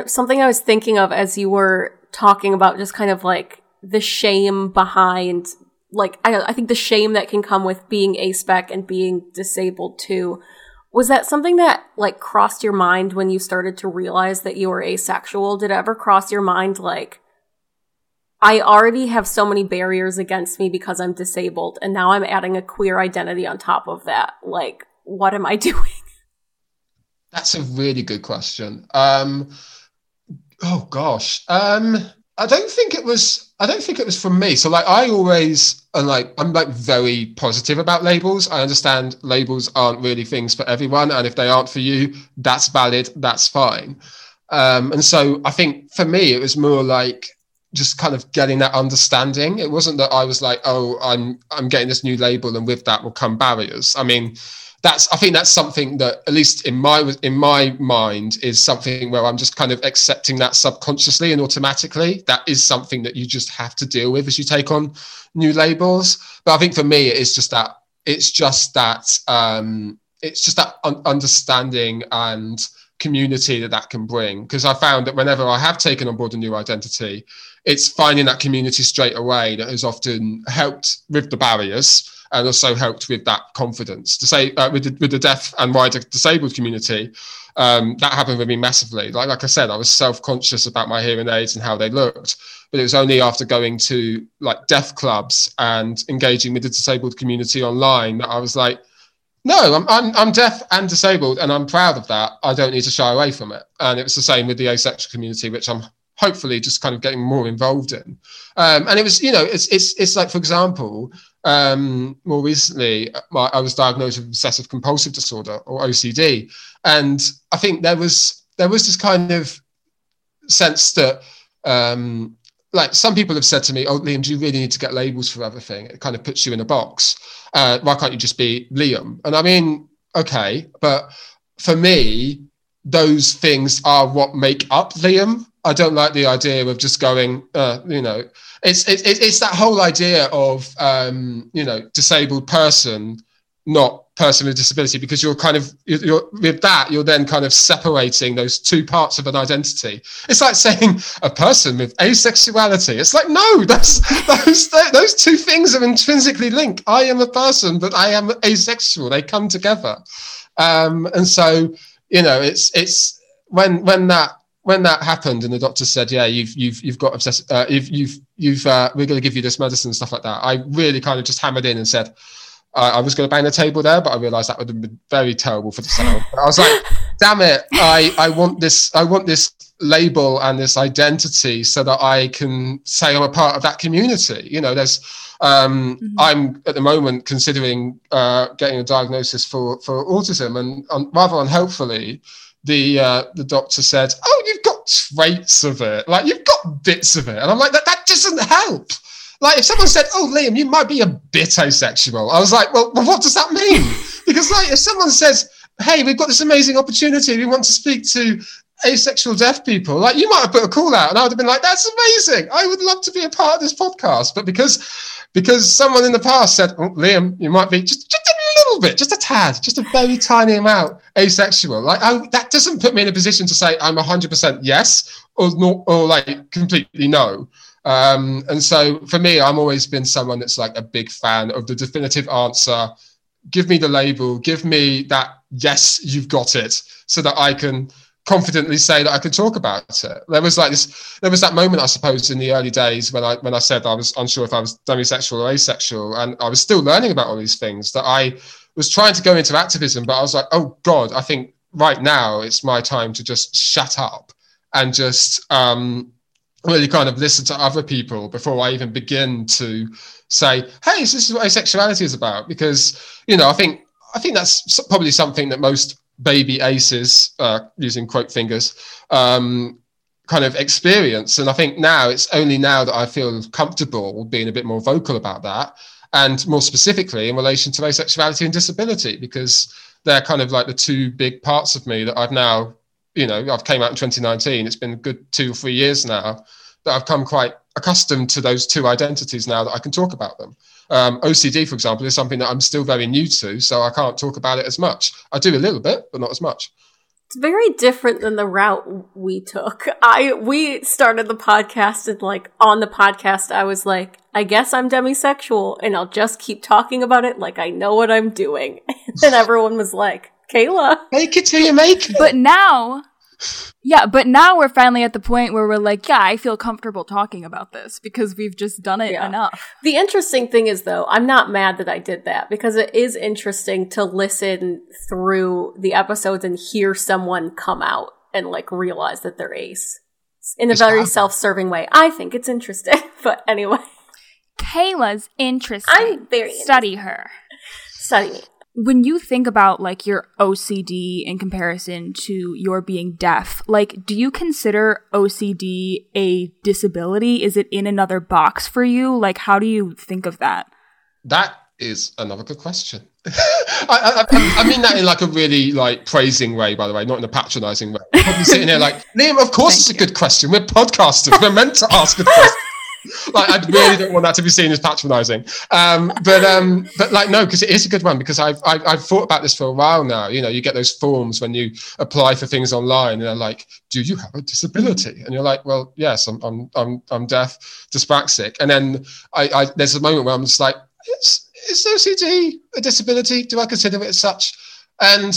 Something I was thinking of as you were talking about just kind of like the shame behind like I, I think the shame that can come with being aspec and being disabled too was that something that like crossed your mind when you started to realize that you were asexual did it ever cross your mind like I already have so many barriers against me because I'm disabled, and now I'm adding a queer identity on top of that. Like, what am I <laughs> doing? That's a really good question. Um, oh gosh, um, I don't think it was. I don't think it was from me. So like, I always and like I'm like very positive about labels. I understand labels aren't really things for everyone, and if they aren't for you, that's valid. That's fine. Um, and so I think for me, it was more like just kind of getting that understanding. It wasn't that I was like, oh, I'm I'm getting this new label, and with that will come barriers. I mean, that's I think that's something that at least in my in my mind is something where I'm just kind of accepting that subconsciously and automatically. That is something that you just have to deal with as you take on new labels. But I think for me, it's just that it's just that um, it's just that un- understanding and community that that can bring because i found that whenever i have taken on board a new identity it's finding that community straight away that has often helped with the barriers and also helped with that confidence to say uh, with, the, with the deaf and wider disabled community um, that happened with me massively like, like i said i was self-conscious about my hearing aids and how they looked but it was only after going to like deaf clubs and engaging with the disabled community online that i was like no, I'm, I'm, I'm deaf and disabled, and I'm proud of that. I don't need to shy away from it. And it was the same with the asexual community, which I'm hopefully just kind of getting more involved in. Um, and it was, you know, it's it's it's like, for example, um, more recently, I was diagnosed with obsessive compulsive disorder or OCD, and I think there was there was this kind of sense that um, like some people have said to me, "Oh, Liam, do you really need to get labels for everything? It kind of puts you in a box. Uh, why can't you just be Liam?" And I mean, okay, but for me, those things are what make up Liam. I don't like the idea of just going, uh, you know, it's it's it's that whole idea of um, you know disabled person, not person with disability because you're kind of you're, with that you're then kind of separating those two parts of an identity. It's like saying a person with asexuality. It's like no <laughs> that's those those two things are intrinsically linked. I am a person but i am asexual. They come together. Um, and so you know it's it's when when that when that happened and the doctor said yeah you've you've you've got obsessive uh, you've you've you've uh, we're going to give you this medicine and stuff like that i really kind of just hammered in and said I, I was going to bang the table there, but I realised that would have been very terrible for the sound. I was like, <laughs> "Damn it! I I want this. I want this label and this identity so that I can say I'm a part of that community. You know, there's um, mm-hmm. I'm at the moment considering uh, getting a diagnosis for for autism, and um, rather unhelpfully, the uh, the doctor said, "Oh, you've got traits of it. Like you've got bits of it," and I'm like, "That that doesn't help." Like if someone said, "Oh, Liam, you might be a bit asexual," I was like, "Well, well what does that mean?" <laughs> because like if someone says, "Hey, we've got this amazing opportunity. We want to speak to asexual deaf people," like you might have put a call out, and I would have been like, "That's amazing. I would love to be a part of this podcast." But because because someone in the past said, "Oh, Liam, you might be just just little bit, just a tad, just a very tiny amount asexual," like I, that doesn't put me in a position to say I'm 100% yes or not or like completely no. Um, and so for me, I'm always been someone that's like a big fan of the definitive answer. Give me the label, give me that, yes, you've got it, so that I can confidently say that I can talk about it. There was like this, there was that moment, I suppose, in the early days when I when I said I was unsure if I was demisexual or asexual, and I was still learning about all these things that I was trying to go into activism, but I was like, oh God, I think right now it's my time to just shut up and just um, really kind of listen to other people before I even begin to say, "Hey, this is what asexuality is about." Because you know, I think I think that's probably something that most baby aces, uh, using quote fingers, um, kind of experience. And I think now it's only now that I feel comfortable being a bit more vocal about that, and more specifically in relation to asexuality and disability, because they're kind of like the two big parts of me that I've now you know, I've came out in 2019. It's been a good two or three years now that I've come quite accustomed to those two identities now that I can talk about them. Um, OCD, for example, is something that I'm still very new to, so I can't talk about it as much. I do a little bit, but not as much. It's very different than the route we took. I we started the podcast and like on the podcast I was like, I guess I'm demisexual and I'll just keep talking about it like I know what I'm doing. <laughs> and everyone was like, Kayla. Make it till you make it. But now Yeah, but now we're finally at the point where we're like, yeah, I feel comfortable talking about this because we've just done it Yeah. enough. The interesting thing is, though, I'm not mad that I did that because it is interesting to listen through the episodes and hear someone come out and like realize that they're ace in a It's very hard. self-serving way. I think it's interesting, <laughs> but anyway, Kayla's interesting. I'm very Study her. study me. When you think about like your OCD in comparison to your being deaf, like do you consider OCD a disability? Is it in another box for you? Like how do you think of that? That is another good question. <laughs> I, I, I, mean that in like a really like praising way, by the way, not in a patronising way. I'm probably sitting there like, Liam, of course it's a good question. We're podcasters. We're meant to ask good questions. <laughs> like I really don't want that to be seen as patronising. Um, but um, but like no, because it is a good one because I've, I've I've thought about this for a while now. You know, you get those forms when you apply for things online, and they're like, "Do you have a disability?" And you're like, "Well, yes, I'm I'm I'm, I'm deaf, dyspraxic." And then I, I there's a moment where I'm just like, "Is is OCD a disability? Do I consider it as such?" And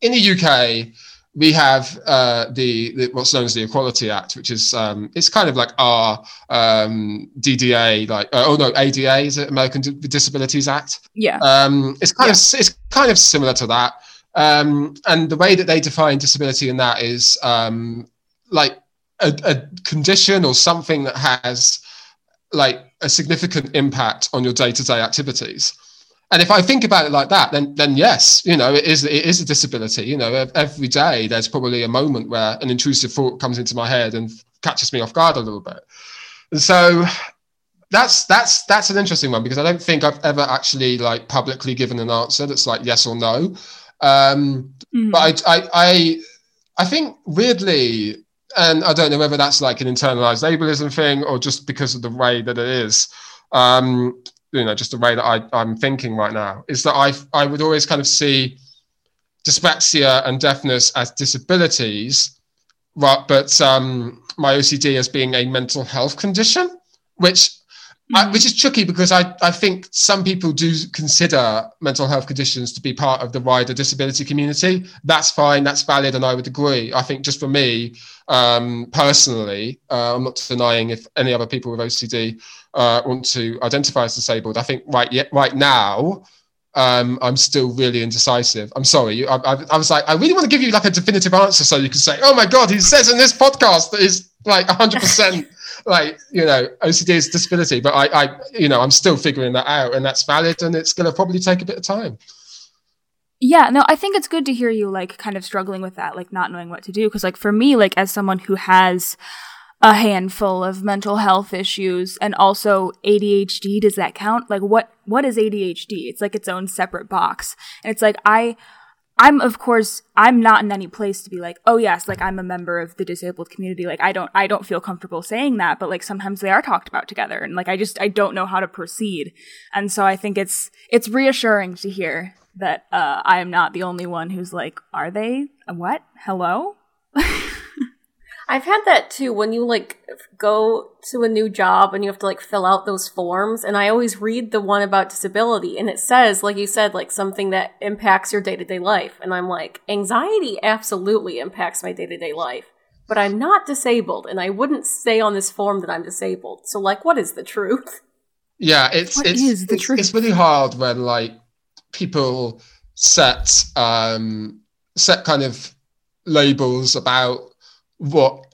in the UK, we have uh, the, the what's known as the Equality Act, which is um, it's kind of like our um, DDA, like uh, oh no, ADA is it American D- Disabilities Act. Yeah. Um, it's kind of it's kind of similar to that. Um, and the way that they define disability in that is um, like a, a condition or something that has like a significant impact on your day-to-day activities. And if I think about it like that, then then yes, you know, it is it is a disability. You know, every day there's probably a moment where an intrusive thought comes into my head and catches me off guard a little bit. And so that's that's that's an interesting one because I don't think I've ever actually like publicly given an answer that's like yes or no. Um, Mhm. but I, I I I think weirdly, and I don't know whether that's like an internalized ableism thing or just because of the way that it is. Um, you know, just the way that I, I'm thinking right now is that I I would always kind of see dyspraxia and deafness as disabilities, right? But um, my OCD as being a mental health condition, which I, which is tricky because I, I think some people do consider mental health conditions to be part of the wider disability community. That's fine, that's valid, and I would agree. I think just for me um, personally, uh, I'm not denying if any other people with OCD uh, want to identify as disabled. I think right yet, right now, um, I'm still really indecisive. I'm sorry. You, I, I, I was like, I really want to give you like a definitive answer so you can say, oh my God, he says in this podcast that he's like 100% like, you know, OCD is disability. But I, I, you know, I'm still figuring that out and that's valid and it's going to probably take a bit of time. Yeah, no, I think it's good to hear you like kind of struggling with that, like not knowing what to do. Cause like for me, like as someone who has a handful of mental health issues and also ADHD, does that count? Like what, what is ADHD? It's like its own separate box. And it's like, I, I'm of course, I'm not in any place to be like, oh yes, like I'm a member of the disabled community. Like I don't, I don't feel comfortable saying that, but like sometimes they are talked about together and like I just, I don't know how to proceed. And so I think it's, it's reassuring to hear that uh, I am not the only one who's like, are they? What? Hello? <laughs> I've had that too when you like go to a new job and you have to like fill out those forms. And I always read the one about disability and it says, like you said, like something that impacts your day to day life. And I'm like, anxiety absolutely impacts my day to day life, but I'm not disabled and I wouldn't say on this form that I'm disabled. So, like, what is the truth? Yeah, it's What it's is the it's, truth? it's really hard when like people set um set kind of labels about what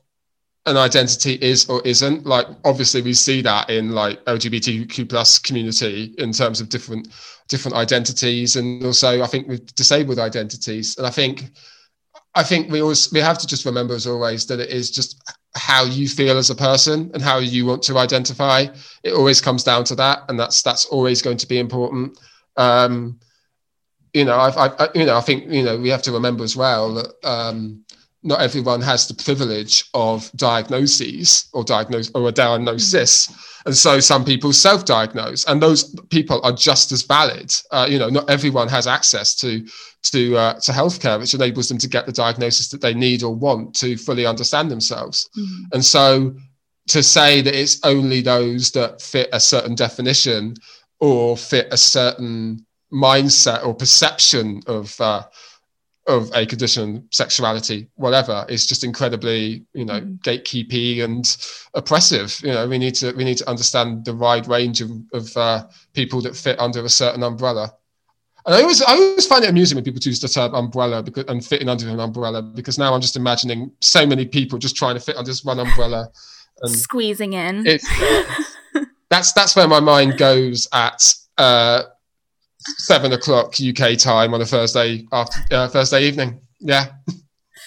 an identity is or isn't. Like obviously we see that in like LGBTQ plus community in terms of different different identities and also I think with disabled identities. And I think I think we always we have to just remember as always that it is just how you feel as a person and how you want to identify it always comes down to that and that's that's always going to be important um you know I've, i you know i think you know we have to remember as well that um not everyone has the privilege of diagnoses or diagnose or a diagnosis. And so some people self-diagnose and those people are just as valid. Uh, you know not everyone has access to to uh, to healthcare which enables them to get the diagnosis that they need or want to fully understand themselves. And so to say that it's only those that fit a certain definition or fit a certain mindset or perception of uh, of a condition, sexuality, whatever, is just incredibly, you know, Mhm. gatekeepy and oppressive. You know, we need to we need to understand the wide range of, of uh, people that fit under a certain umbrella. And I always I always find it amusing when people choose the term umbrella because and fitting under an umbrella because now I'm just imagining so many people just trying to fit under this one umbrella. And Squeezing in. it's <laughs> that's that's where my mind goes at uh, seven o'clock UK time on a Thursday after uh, Thursday evening. Yeah.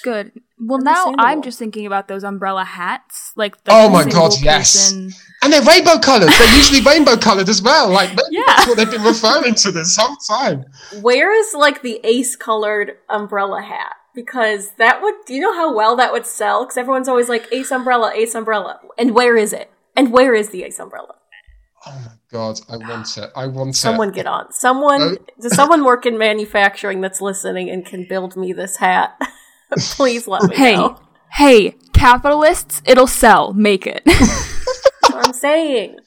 Good. Well, now I'm just thinking about those umbrella hats. Like the Oh my single God, yes. person- And they're rainbow coloured. They're usually <laughs> rainbow coloured as well. Like maybe Yeah. that's what they've been referring to this whole time. Where is like the ace colored umbrella hat? Because that would, do you know how well that would sell? Because everyone's always like ace umbrella, ace umbrella. And where is it? And where is the ace umbrella? Oh my god, I want it. I want Someone it. Someone get on. Someone, Oh. does someone work in manufacturing that's listening and can build me this hat? <laughs> Please let me Hey, know. hey, capitalists, it'll sell. Make it. <laughs> That's what I'm saying.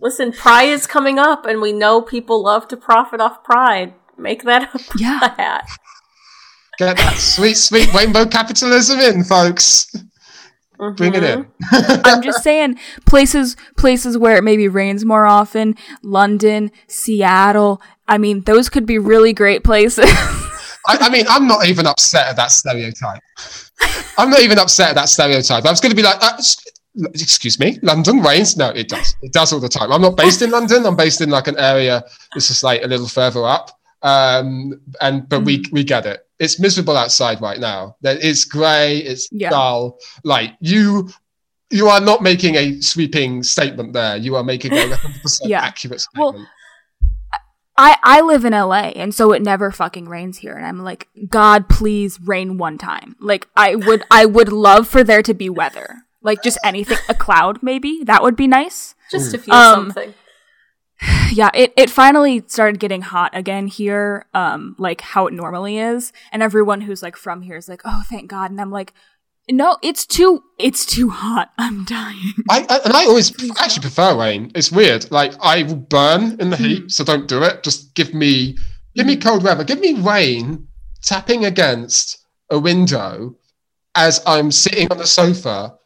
Listen, Pride is coming up, and we know people love to profit off Pride. Make that a Yeah. hat. Get that sweet, sweet rainbow capitalism in, folks. Bring it in. I'm just saying places places where it maybe rains more often, London, Seattle. I mean, those could be really great places. I, I mean, I'm not even upset at that stereotype. I'm not even upset at that stereotype. I was going to be like, uh, excuse me, London rains? No, it does. It does all the time. I'm not based in London. I'm based in like an area that's just like a little further up. Um, and but we we get it. It's miserable outside right now. There- It's grey. It's Yeah. dull. Like you. You are not making a sweeping statement there. You are making a <laughs> 100% Yeah. accurate Well, statement. I I live in LA and so it never fucking rains here and I'm like god please rain one time. Like I would I would love for there to be weather. Like just anything a cloud maybe. That would be nice. Just to feel Um, something. <sighs> Yeah, it it finally started getting hot again here um like how it normally is and everyone who's like from here is like oh thank god and I'm like no, it's too it's too hot. <laughs> I'm dying. I, I and I always actually prefer rain. It's weird. Like I will burn in the heat, mm-hmm. so don't do it. Just give me give me mm-hmm. cold weather. Give me rain tapping against a window as I'm sitting on the sofa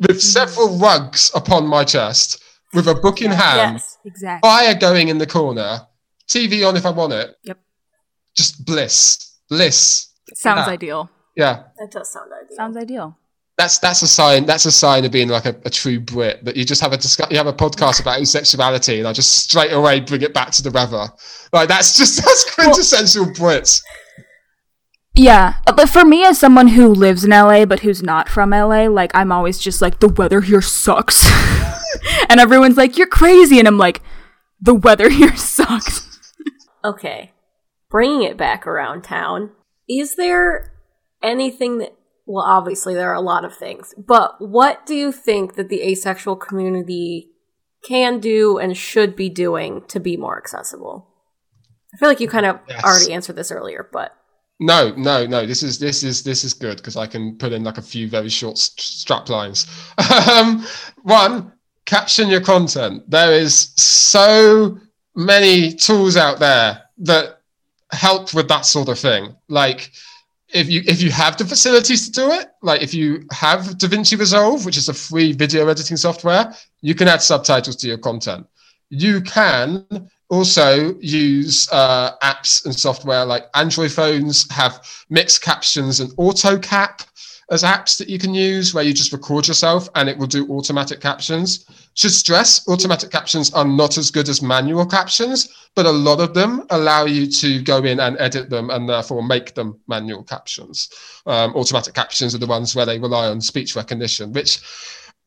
with mm-hmm. several rugs upon my chest, with a book in hand, Yes. Exactly. fire going in the corner, TV on if I want it. Yep. Just bliss, bliss. Sounds Yeah. ideal. Yeah. That does sound ideal. Sounds ideal. That's that's a sign. That's a sign of being like a, a true Brit. That you just have a discuss, you have a podcast about asexuality, and I just straight away bring it back to the weather. Like that's just <laughs> that's quintessential Brits. Yeah, but for me as someone who lives in LA but who's not from LA, like I'm always just like the weather here sucks. <laughs> <laughs> and everyone's like you're crazy and I'm like the weather here <laughs> sucks. Okay. Bringing it back around town, is there anything that, well, obviously there are a lot of things, but what do you think that the asexual community can do and should be doing to be more accessible? I feel like you kind of Yes. already answered this earlier, but No, no, no. This is this is this is good because I can put in like a few very short st- strap lines. <laughs> um, one, caption your content. There is so many tools out there that help with that sort of thing. Like if you if you have the facilities to do it, like if you have DaVinci Resolve, which is a free video editing software, you can add subtitles to your content. You can also use uh, apps and software like Android phones have MixCaptions and AutoCap as apps that you can use where you just record yourself and it will do automatic captions. Should stress automatic captions are not as good as manual captions, but a lot of them allow you to go in and edit them and therefore make them manual captions. Um, automatic captions are the ones where they rely on speech recognition, which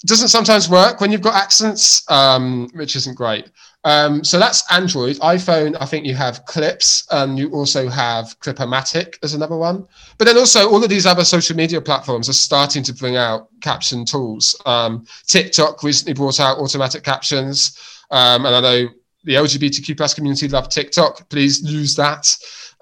doesn't sometimes work when you've got accents, um, which isn't great. Um, so that's Android. iPhone, I think you have Clips, and you also have Clipomatic as another one. But then also, all of these other social media platforms are starting to bring out caption tools. Um, TikTok recently brought out automatic captions, um, and I know the LGBTQ plus community love TikTok. Please use that.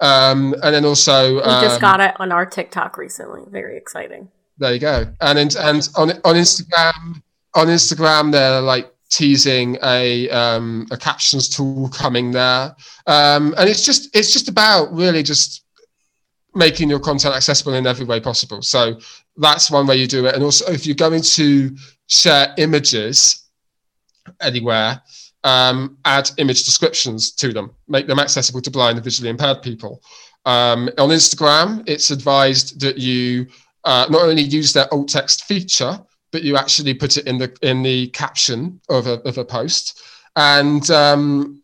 Um, and then also, we just um, got it on our TikTok recently. Very exciting. there you go. And and, and on on Instagram, on Instagram, they're like teasing a um, a captions tool coming there, um, and it's just it's just about really just making your content accessible in every way possible. So that's one way you do it. And also, if you're going to share images anywhere, um, add image descriptions to them, make them accessible to blind and visually impaired people. Um, on Instagram, it's advised that you uh, not only use their alt text feature, you actually put it in the in the caption of a, of a post. And um,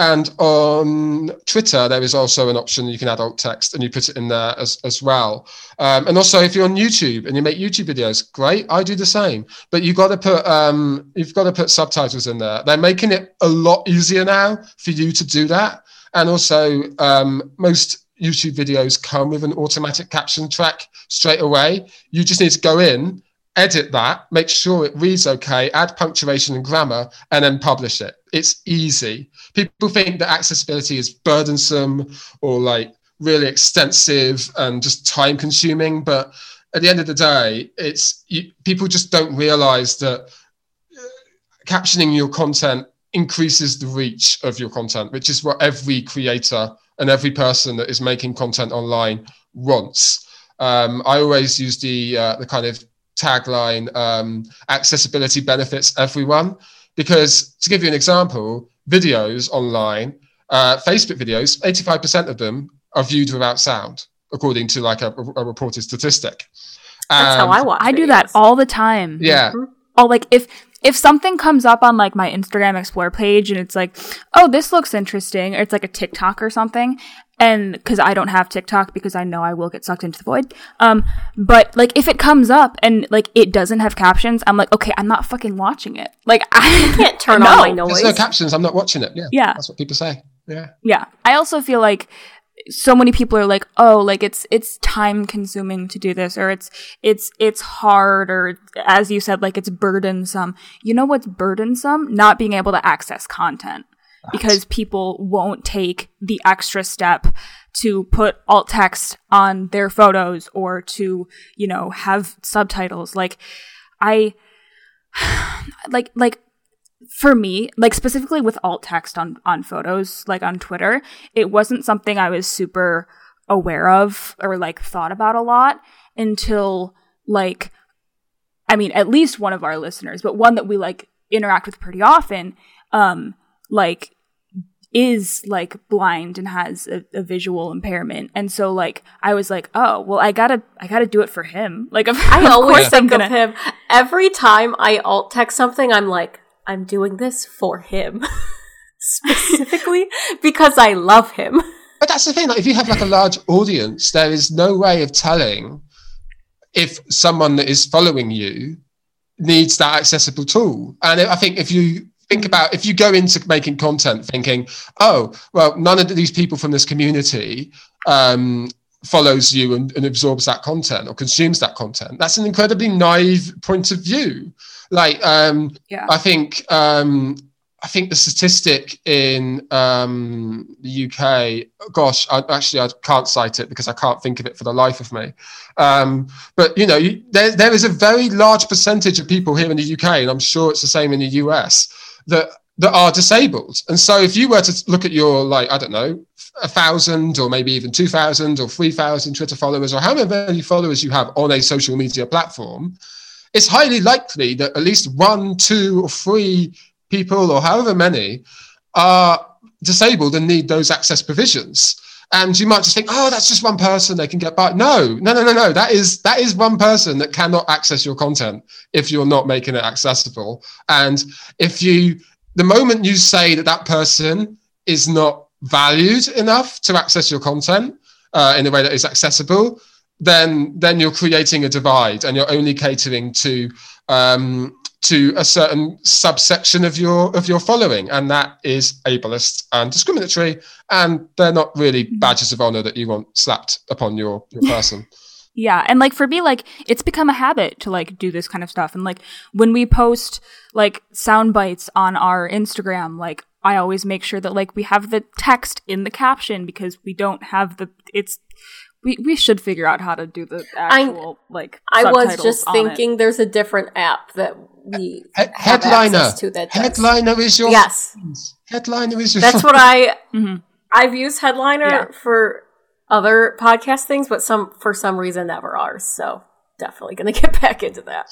and on Twitter, there is also an option you can add alt text and you put it in there as, as well. Um, and also, if you're on YouTube and you make YouTube videos, great, I do the same. But you've got to put um, you've got to put subtitles in there. They're making it a lot easier now for you to do that. And also, um, most YouTube videos come with an automatic caption track straight away. You just need to go in edit that, make sure it reads okay, add punctuation and grammar, and then publish it. It's easy. People think that accessibility is burdensome or like really extensive and just time consuming, but at the end of the day, it's you, people just don't realize that uh, captioning your content increases the reach of your content, which is what every creator and every person that is making content online wants. Um, I always use the uh, the kind of tagline um, accessibility benefits everyone. Because to give you an example videos online uh, facebook videos 85% of them are viewed without sound according to like a, a reported statistic. That's how i watch i do that all the time. Yeah. Mm-hmm. oh like if if something comes up on like my Instagram explore page and it's like, oh, this looks interesting, or it's like a TikTok or something, and because I don't have TikTok because I know I will get sucked into the void. Um, but like if it comes up and like it doesn't have captions, I'm like, okay, I'm not fucking watching it. Like <laughs> I can't turn no. on my noise. There's no captions. I'm not watching it. Yeah, yeah, that's what people say. Yeah, yeah. I also feel like so many people are like, oh, like it's it's time consuming to do this, or it's it's it's hard, or as you said, like it's burdensome. You know what's burdensome? Not being able to access content because people won't take the extra step to put alt text on their photos or to, you know, have subtitles. Like, I, <sighs> like, like, for me, like specifically with alt text on, on photos, like on Twitter, it wasn't something I was super aware of or like thought about a lot until like, I mean, at least one of our listeners, but one that we like interact with pretty often, um, like is like blind and has a, a, visual impairment. And so like i was like oh well i gotta i gotta do it for him. <laughs> Like i always think gonna... of him. Every time i alt text something i'm like i'm doing this for him. <laughs> Specifically because i love him. But that's the thing like if you have like a large audience there is no way of telling if someone that is following you needs that accessible tool. And i think if you think about if you go into making content thinking, oh, well, none of these people from this community um, follows you and, and, absorbs that content or consumes that content. That's an incredibly naive point of view. Like, um, yeah. I think um, I think the statistic in um, the UK, gosh, I, actually I can't cite it because I can't think of it for the life of me. Um, but you know, you, there there is a very large percentage of people here in the UK, and I'm sure it's the same in the US, that that are disabled. And so if you were to look at your like I don't know a thousand or maybe even two thousand or three thousand Twitter followers or however many followers you have on a social media platform, it's highly likely that at least one, two, or three people or however many are disabled and need those access provisions. And you might just think, oh, that's just one person they can get by. No, no, no, no, no. That is that is one person that cannot access your content if you're not making it accessible. And if you, the moment you say that that person is not valued enough to access your content uh, in a way that is accessible, then then you're creating a divide and you're only catering to um, to a certain subsection of your of your following and that is ableist and discriminatory and they're not really mm-hmm. badges of honor that you want slapped upon your your <laughs> person yeah and like for me like it's become a habit to like do this kind of stuff and like when we post like sound bites on our instagram like i always make sure that like we have the text in the caption because we don't have the it's we, we should figure out how to do the actual I, like. I was just thinking, it. there's a different app that we he- headliner to that headliner is your yes headliner is your that's what I mm-hmm. I've used headliner yeah. for other podcast things, but some for some reason never ours. So definitely gonna <laughs> get back into that.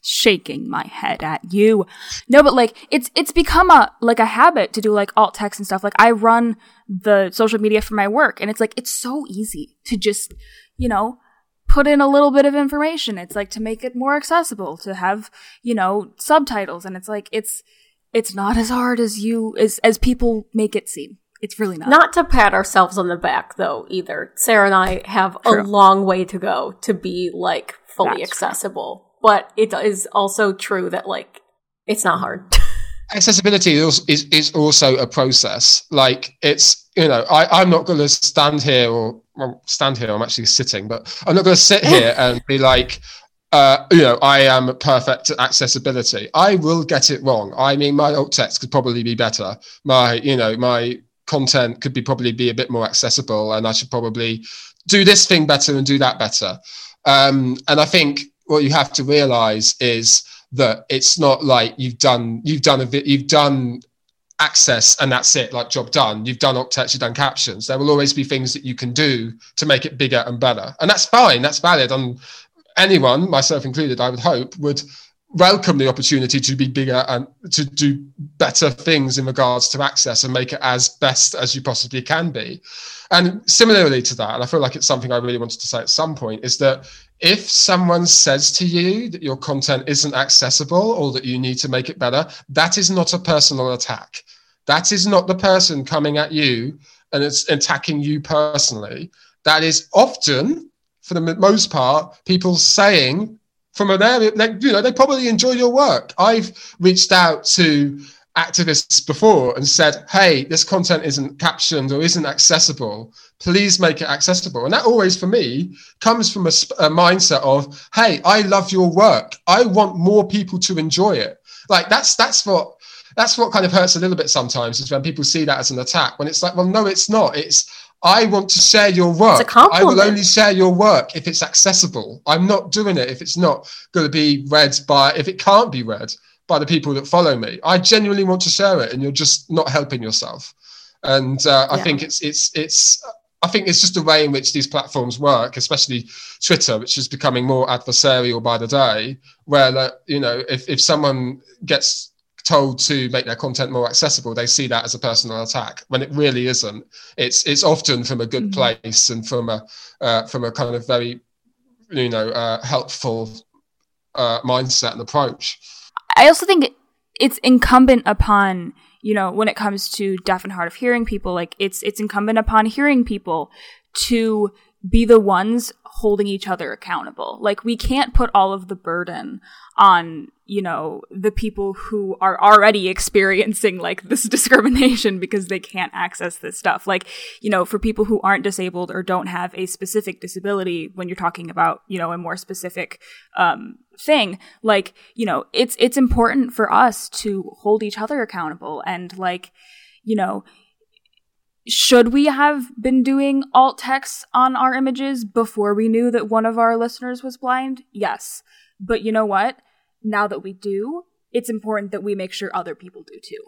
Shaking my head at you. No, but like it's it's become a like a habit to do like alt text and stuff. Like I run the social media for my work and it's like it's so easy to just, you know, put in a little bit of information. It's like to make it more accessible, to have, you know, subtitles and it's like it's it's not as hard as you as as people make it seem. It's really not. Not to pat ourselves on the back though either. Sarah and I have True. a long way to go to be like fully That's true. accessible. But it is also true that like it's not hard. <laughs> accessibility is, is is also a process like it's you know I, i'm not going to stand here or well, stand here i'm actually sitting but i'm not going to sit here and be like uh, you know, I am perfect at accessibility. I will get it wrong. I mean, my alt text could probably be better. My, you know, my content could be probably be a bit more accessible, and I should probably do this thing better and do that better. Um, and I think what you have to realize is that it's not like you've done you've done a you've done access and that's it like job done. You've done text you've done captions. There will always be things that you can do to make it bigger and better. And that's fine that's valid. And anyone myself included i would hope would welcome the opportunity to be bigger and to do better things in regards to access and make it as best as you possibly can be. And similarly to that and i feel like it's something i really wanted to say at some point is that if someone says to you that your content isn't accessible or that you need to make it better, that is not a personal attack. That is not the person coming at you and it's attacking you personally. That is often, for the most part, people saying from an area, like, you know, they probably enjoy your work. I've reached out to activists before and said, hey, this content isn't captioned or isn't accessible. Please make it accessible. And that always, for me, comes from a, a, mindset of, hey, I love your work. I want more people to enjoy it. Like that's that's what that's what kind of hurts a little bit sometimes is when people see that as an attack. When it's like, well, no, it's not. It's I want to share your work. I will only share your work if it's accessible. I'm not doing it if it's not going to be read by if it can't be read by the people that follow me. I genuinely want to share it, and you're just not helping yourself. And uh, I yeah. think it's it's it's I think it's just the way in which these platforms work, especially Twitter, which is becoming more adversarial by the day. Where uh, you know, if if someone gets told to make their content more accessible, they see that as a personal attack when it really isn't. It's it's often from a good mm-hmm. place and from a uh, from a kind of very you know uh, helpful uh, mindset and approach. I also think it's incumbent upon you know when it comes to deaf and hard of hearing people like it's it's incumbent upon hearing people to be the ones holding each other accountable. Like we can't put all of the burden on you know the people who are already experiencing like this <laughs> discrimination because they can't access this stuff. Like you know for people who aren't disabled or don't have a specific disability when you're talking about you know a more specific um thing. Like you know it's it's important for us to hold each other accountable and like you know should we have been doing alt text on our images before we knew that one of our listeners was blind? Yes. But you know what? Now that we do it's important that we make sure other people do too.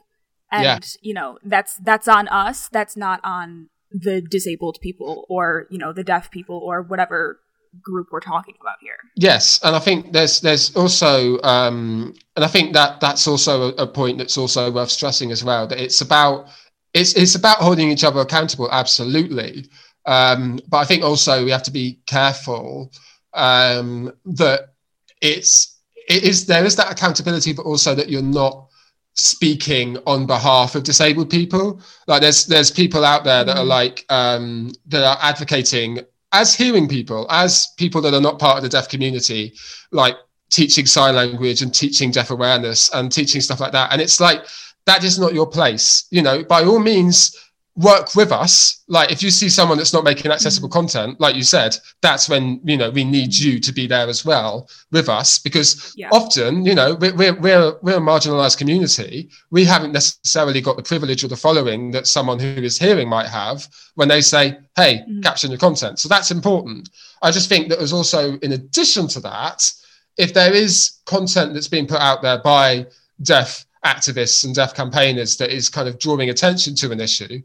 And yeah. you know that's that's on us. That's not on the disabled people or you know the deaf people or whatever group we're talking about here. Yes, and I think there's there's also um, and I think that that's also a, a, point that's also worth stressing as well that it's about it's it's about holding each other accountable absolutely. Um, but I think also we have to be careful um, that it's it is there is that accountability, but also that you're not speaking on behalf of disabled people. Like there's there's people out there that are mm-hmm. like um, that are advocating as hearing people, as people that are not part of the deaf community, like teaching sign language and teaching deaf awareness and teaching stuff like that. And it's like, that is not your place. You know, by all means, work with us like if you see someone that's not making accessible mm. content like you said that's when you know we need you to be there as well with us because yeah. often you know we're, we're, we're, we're a marginalized community we haven't necessarily got the privilege or the following that someone who is hearing might have when they say hey mm. caption your content so that's important i just think that there's also in addition to that if there is content that's being put out there by deaf activists and deaf campaigners that is kind of drawing attention to an issue,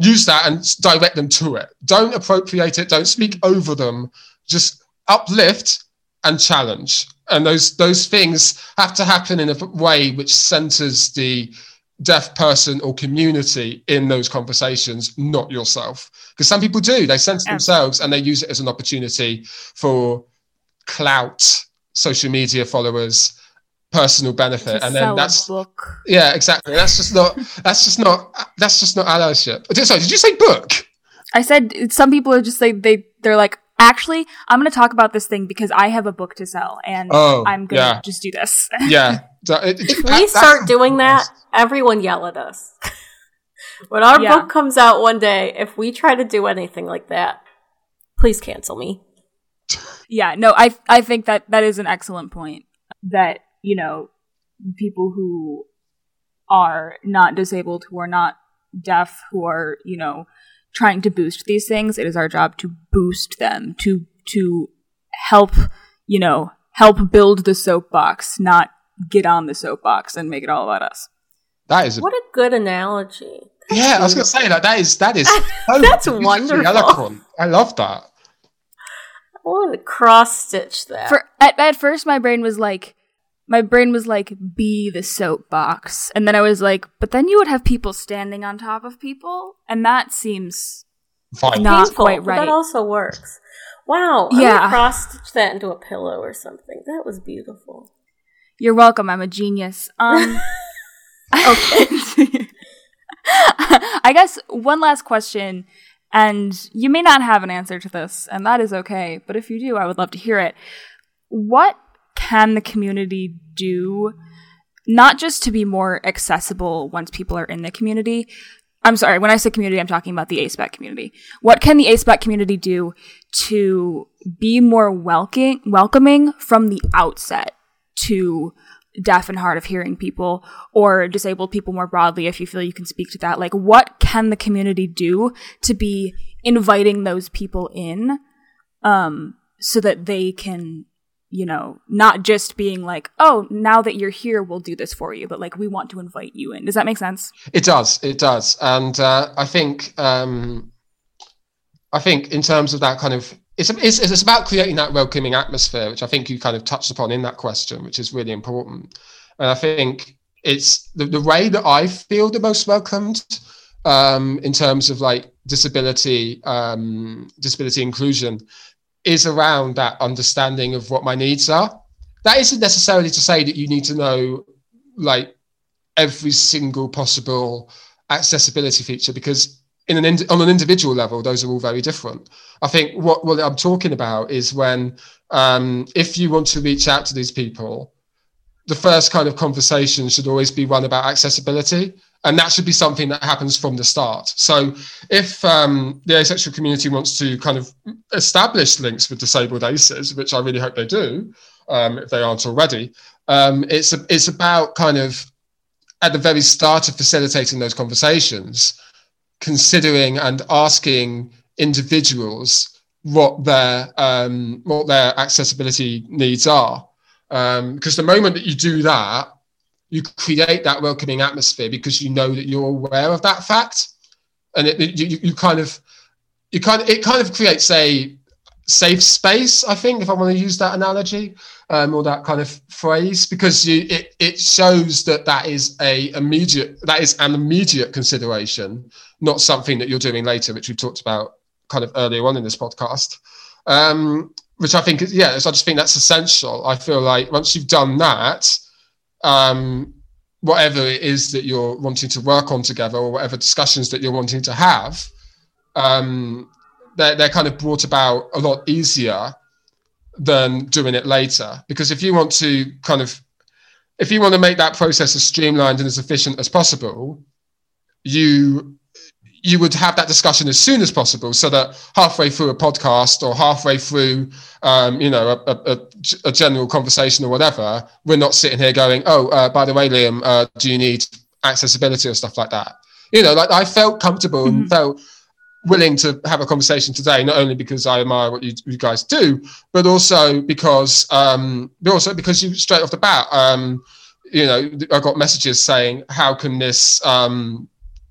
use that and direct them to it. Don't appropriate it. Don't speak over them. Just uplift and challenge. And those those things have to happen in a way which centers the deaf person or community in those conversations, not yourself. Because some people do, they center themselves and they use it as an opportunity for clout, social media followers, personal benefit. And then that's book. Yeah, exactly. That's just not that's just not that's just not allyship. Sorry, did you say book? I said some people are just like they they're like actually i'm going to talk about this thing because i have a book to sell and oh, i'm going to yeah. just do this <laughs> yeah if we start doing <laughs> that everyone yell at us <laughs> when our yeah. book comes out one day if we try to do anything like that please cancel me yeah no i i think that that is an excellent point that you know people who are not disabled who are not deaf who are you know trying to boost these things. It is our job to boost them, to to help, you know, help build the soapbox, not get on the soapbox and make it all about us. That is a, what a good analogy. Yeah, I was going to say that. That is that is <laughs> so that's wonderful. Eloquent. I love that. I want to cross stitch that. For at, at first, my brain was like, my brain was like, be the soapbox. And then I was like, but then you would have people standing on top of people. And that seems Fine. not Painful, quite right. That also works. Wow. Yeah. cross stitch that into a pillow or something. That was beautiful. You're welcome. I'm a genius. Um, <laughs> okay. <laughs> I guess one last question, and you may not have an answer to this, and that is okay. But if you do, I would love to hear it. What can the community do not just to be more accessible once people are in the community. I'm sorry when i say community i'm talking about the aspec community. What can the aspec community do to be more welcoming welcoming from the outset to deaf and hard of hearing people or disabled people more broadly if you feel you can speak to that? Like what can the community do to be inviting those people in um so that they can you know, not just being like, oh, now that you're here, we'll do this for you, but like we want to invite you in. Does that make sense? It does. It does. And uh, I think, um, I think in terms of that kind of, it's, it's, it's about creating that welcoming atmosphere, which I think you kind of touched upon in that question, which is really important. And I think it's the, the way that I feel the most welcomed um, in terms of like disability, um, disability inclusion is around that understanding of what my needs are. That isn't necessarily to say that you need to know like every single possible accessibility feature because in an ind- on an individual level those are all very different i think what, what i'm talking about is when um, if you want to reach out to these people the first kind of conversation should always be one about accessibility and that should be something that happens from the start. So, if um, the asexual community wants to kind of establish links with disabled ACEs, which I really hope they do, um, if they aren't already, um, it's a, it's about kind of at the very start of facilitating those conversations, considering and asking individuals what their um, what their accessibility needs are. Because um, the moment that you do that, you create that welcoming atmosphere because you know that you're aware of that fact. And it, it you, you kind of you kind of it kind of creates a safe space i think if i want to use that analogy um, or that kind of phrase because you it, it shows that that is a immediate that is an immediate consideration not something that you're doing later which we talked about kind of earlier on in this podcast. Um, which i think yeah i just think that's essential. I feel like once you've done that um, whatever it is that you're wanting to work on together or whatever discussions that you're wanting to have, um, they're, they're kind of brought about a lot easier than doing it later. Because if you want to kind of, if you want to make that process as streamlined and as efficient as possible, you you would have that discussion as soon as possible so that halfway through a podcast or halfway through um, you know a, a, a, general conversation or whatever we're not sitting here going oh uh, by the way liam uh, do you need accessibility or stuff like that you know like i felt comfortable mm-hmm. and felt willing to have a conversation today not only because i admire what you, you guys do but also because um, but also because you straight off the bat um, you know i got messages saying how can this um,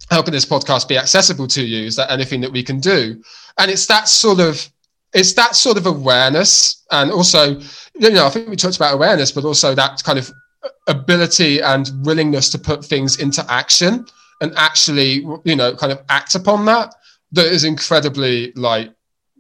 how can this podcast be accessible to you? Is that anything that we can do? And it's that sort of it's that sort of awareness and also you know i think we talked about awareness but also that kind of ability and willingness to put things into action and actually you know kind of act upon that that is incredibly like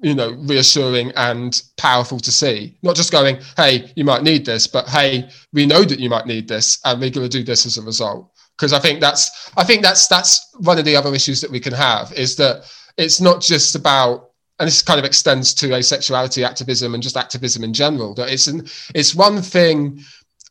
you know reassuring and powerful to see not just going hey you might need this but hey we know that you might need this and we're going to do this as a result because i think that's i think that's that's one of the other issues that we can have is that it's not just about and this kind of extends to asexuality activism and just activism in general that it's an, it's one thing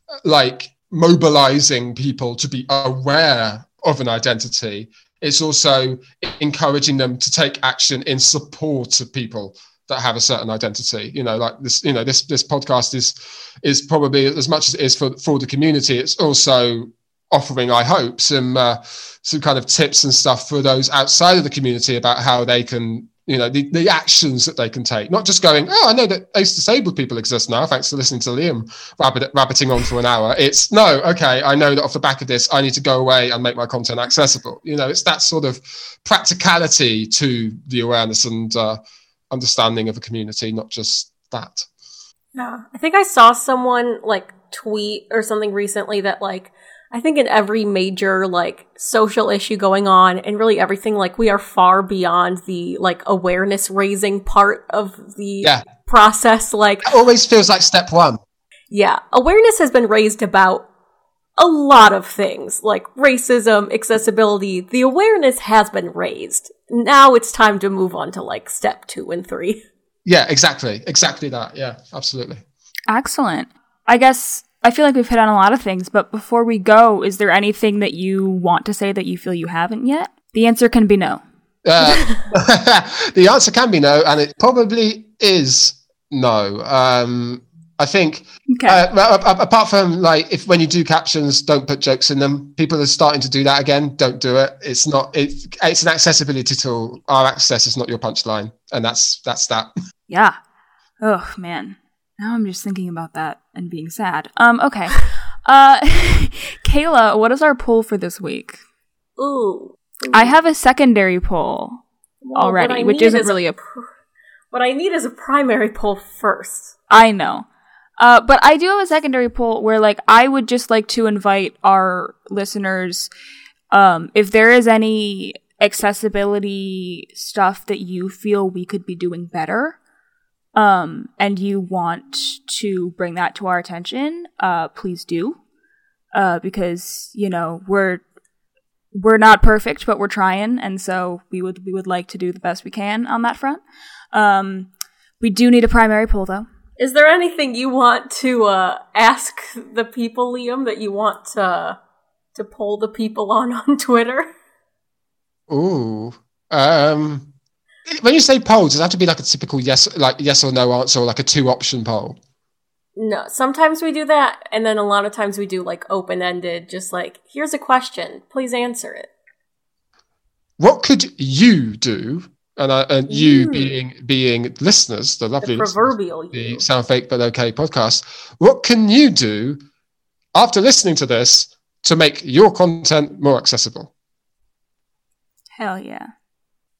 uh, like mobilizing people to be aware of an identity. It's also encouraging them to take action in support of people that have a certain identity. You know like this you know this this podcast is is probably as much as it is for for the community. It's also offering i hope some uh, some kind of tips and stuff for those outside of the community about how they can you know the, the actions that they can take. Not just going oh i know that ace disabled people exist now thanks for listening to liam rabbit, rabbiting on for an hour. It's no okay i know that off the back of this i need to go away and make my content accessible. You know it's that sort of practicality to the awareness and uh, understanding of a community not just that. Yeah. I think i saw someone like tweet or something recently that like I think in every major like social issue going on and really everything like we are far beyond the like awareness raising part of the yeah. process like it always feels like step 1. Yeah, awareness has been raised about a lot of things like racism, accessibility. The awareness has been raised. Now it's time to move on to like step 2 and 3. Yeah, exactly. Exactly that. Yeah, absolutely. Excellent. I guess I feel like we've hit on a lot of things, but before we go, is there anything that you want to say that you feel you haven't yet? The answer can be no. Uh, <laughs> the answer can be no, and it probably is no. Um, I think, okay. uh, apart from like, if when you do captions, don't put jokes in them. People are starting to do that again. Don't do it. It's not. It, it's an accessibility tool. Our access is not your punchline, and that's that's that. Yeah. Oh man. Now I'm just thinking about that and being sad. Um, okay. Uh, <laughs> Kayla, what is our poll for this week? Ooh. Ooh. I have a secondary poll well, already, which isn't is really a. Pr- what I need is a primary poll first. I know. Uh, but I do have a secondary poll where, like, I would just like to invite our listeners, um, if there is any accessibility stuff that you feel we could be doing better, um, and you want to bring that to our attention, uh, please do. Uh, because, you know, we're, we're not perfect, but we're trying. And so we would, we would like to do the best we can on that front. Um, we do need a primary poll though. Is there anything you want to, uh, ask the people, Liam, that you want to, to poll the people on on Twitter? Ooh. Um, when you say poll, does it have to be like a typical yes, like yes or no answer, or like a two option poll? No, sometimes we do that, and then a lot of times we do like open ended, just like here's a question, please answer it. What could you do? And, uh, and you mm. being being listeners, the lovely the proverbial listeners, the Sound Fake But Okay podcast. What can you do after listening to this to make your content more accessible? Hell yeah.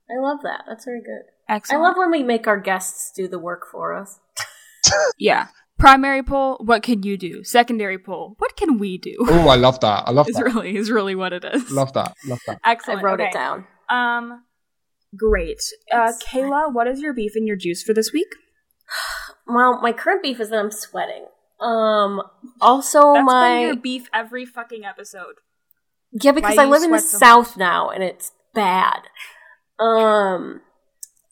I love that. That's very good. Excellent. I love when we make our guests do the work for us. <laughs> yeah. Primary poll, what can you do? Secondary poll, what can we do? <laughs> Oh, I love that. I love is that. really is really what it is. Love that. Love that. Excellent. I wrote okay. it down. Um great. Uh Kayla, what is your beef and your juice for this week? <sighs> Well, my current beef is that I'm sweating. Um also That's my been your beef every fucking episode. Yeah, because Why I live in the so south much? now and it's bad. Um,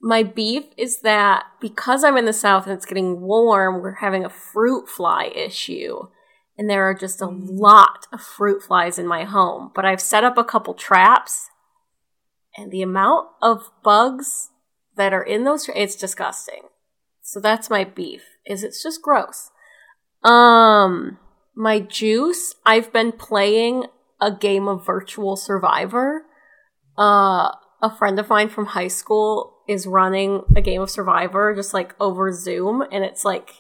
my beef is that because I'm in the south and it's getting warm, we're having a fruit fly issue. And there are just a lot of fruit flies in my home. But I've set up a couple traps, and the amount of bugs that are in those it's disgusting. So that's my beef. Is it's just gross. Um my juice, I've been playing a game of virtual survivor. Uh a friend of mine from high school is running a game of Survivor just like over Zoom, and it's like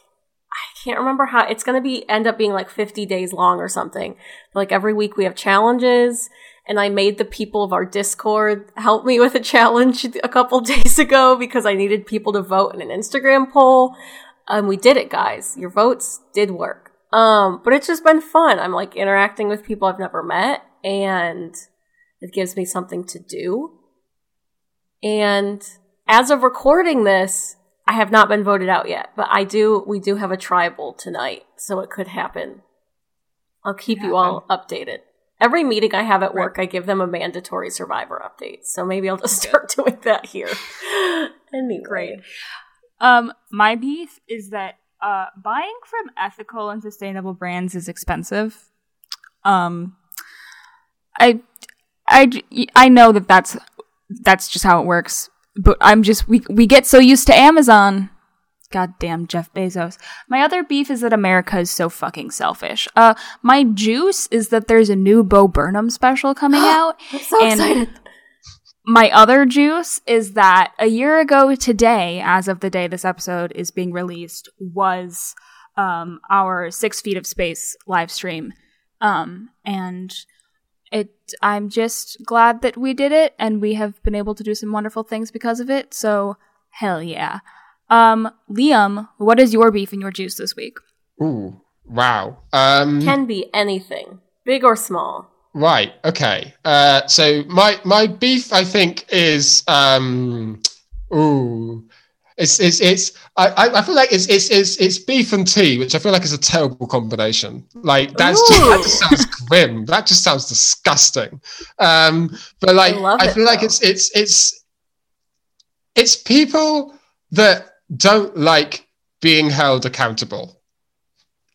I can't remember how it's going to be end up being like 50 days long or something. Like every week we have challenges and I made the people of our Discord help me with a challenge a couple <laughs> days ago because I needed people to vote in an Instagram poll. And we did it, guys. Your votes did work. Um, but it's just been fun. I'm like interacting with people I've never met and it gives me something to do. And as of recording this, I have not been voted out yet, but I do, we do have a tribal tonight, so it could happen. I'll keep you all updated. Every meeting I have at work, I give them a mandatory survivor update. So maybe I'll just start <laughs> doing that here. <laughs> anyway. Great. Um, my beef is that uh, buying from ethical and sustainable brands is expensive. Um, I, I, I know that that's that's just how it works. But I'm just we we get so used to Amazon. Goddamn Jeff Bezos. My other beef is that America is so fucking selfish. Uh, my juice is that there's a new Bo Burnham special coming <gasps> out. I'm so and excited. my other juice is that a year ago today, as of the day this episode is being released, was um, our Six Feet of Space live stream. Um, and it, I'm just glad that we did it and we have been able to do some wonderful things because of it. So, hell yeah. Um, Liam, what is your beef and your juice this week? Ooh, wow. Um, Can be anything, big or small. Right. Okay. Uh, so my my beef, I think, is um, ooh, it's it's it's. I I- feel like it's it's it's it's beef and tea, which I feel like is a terrible combination. Like that's just, that just sounds grim. That just sounds disgusting. Um, but like I I it, feel like it's it's it's it's people that don't like being held accountable.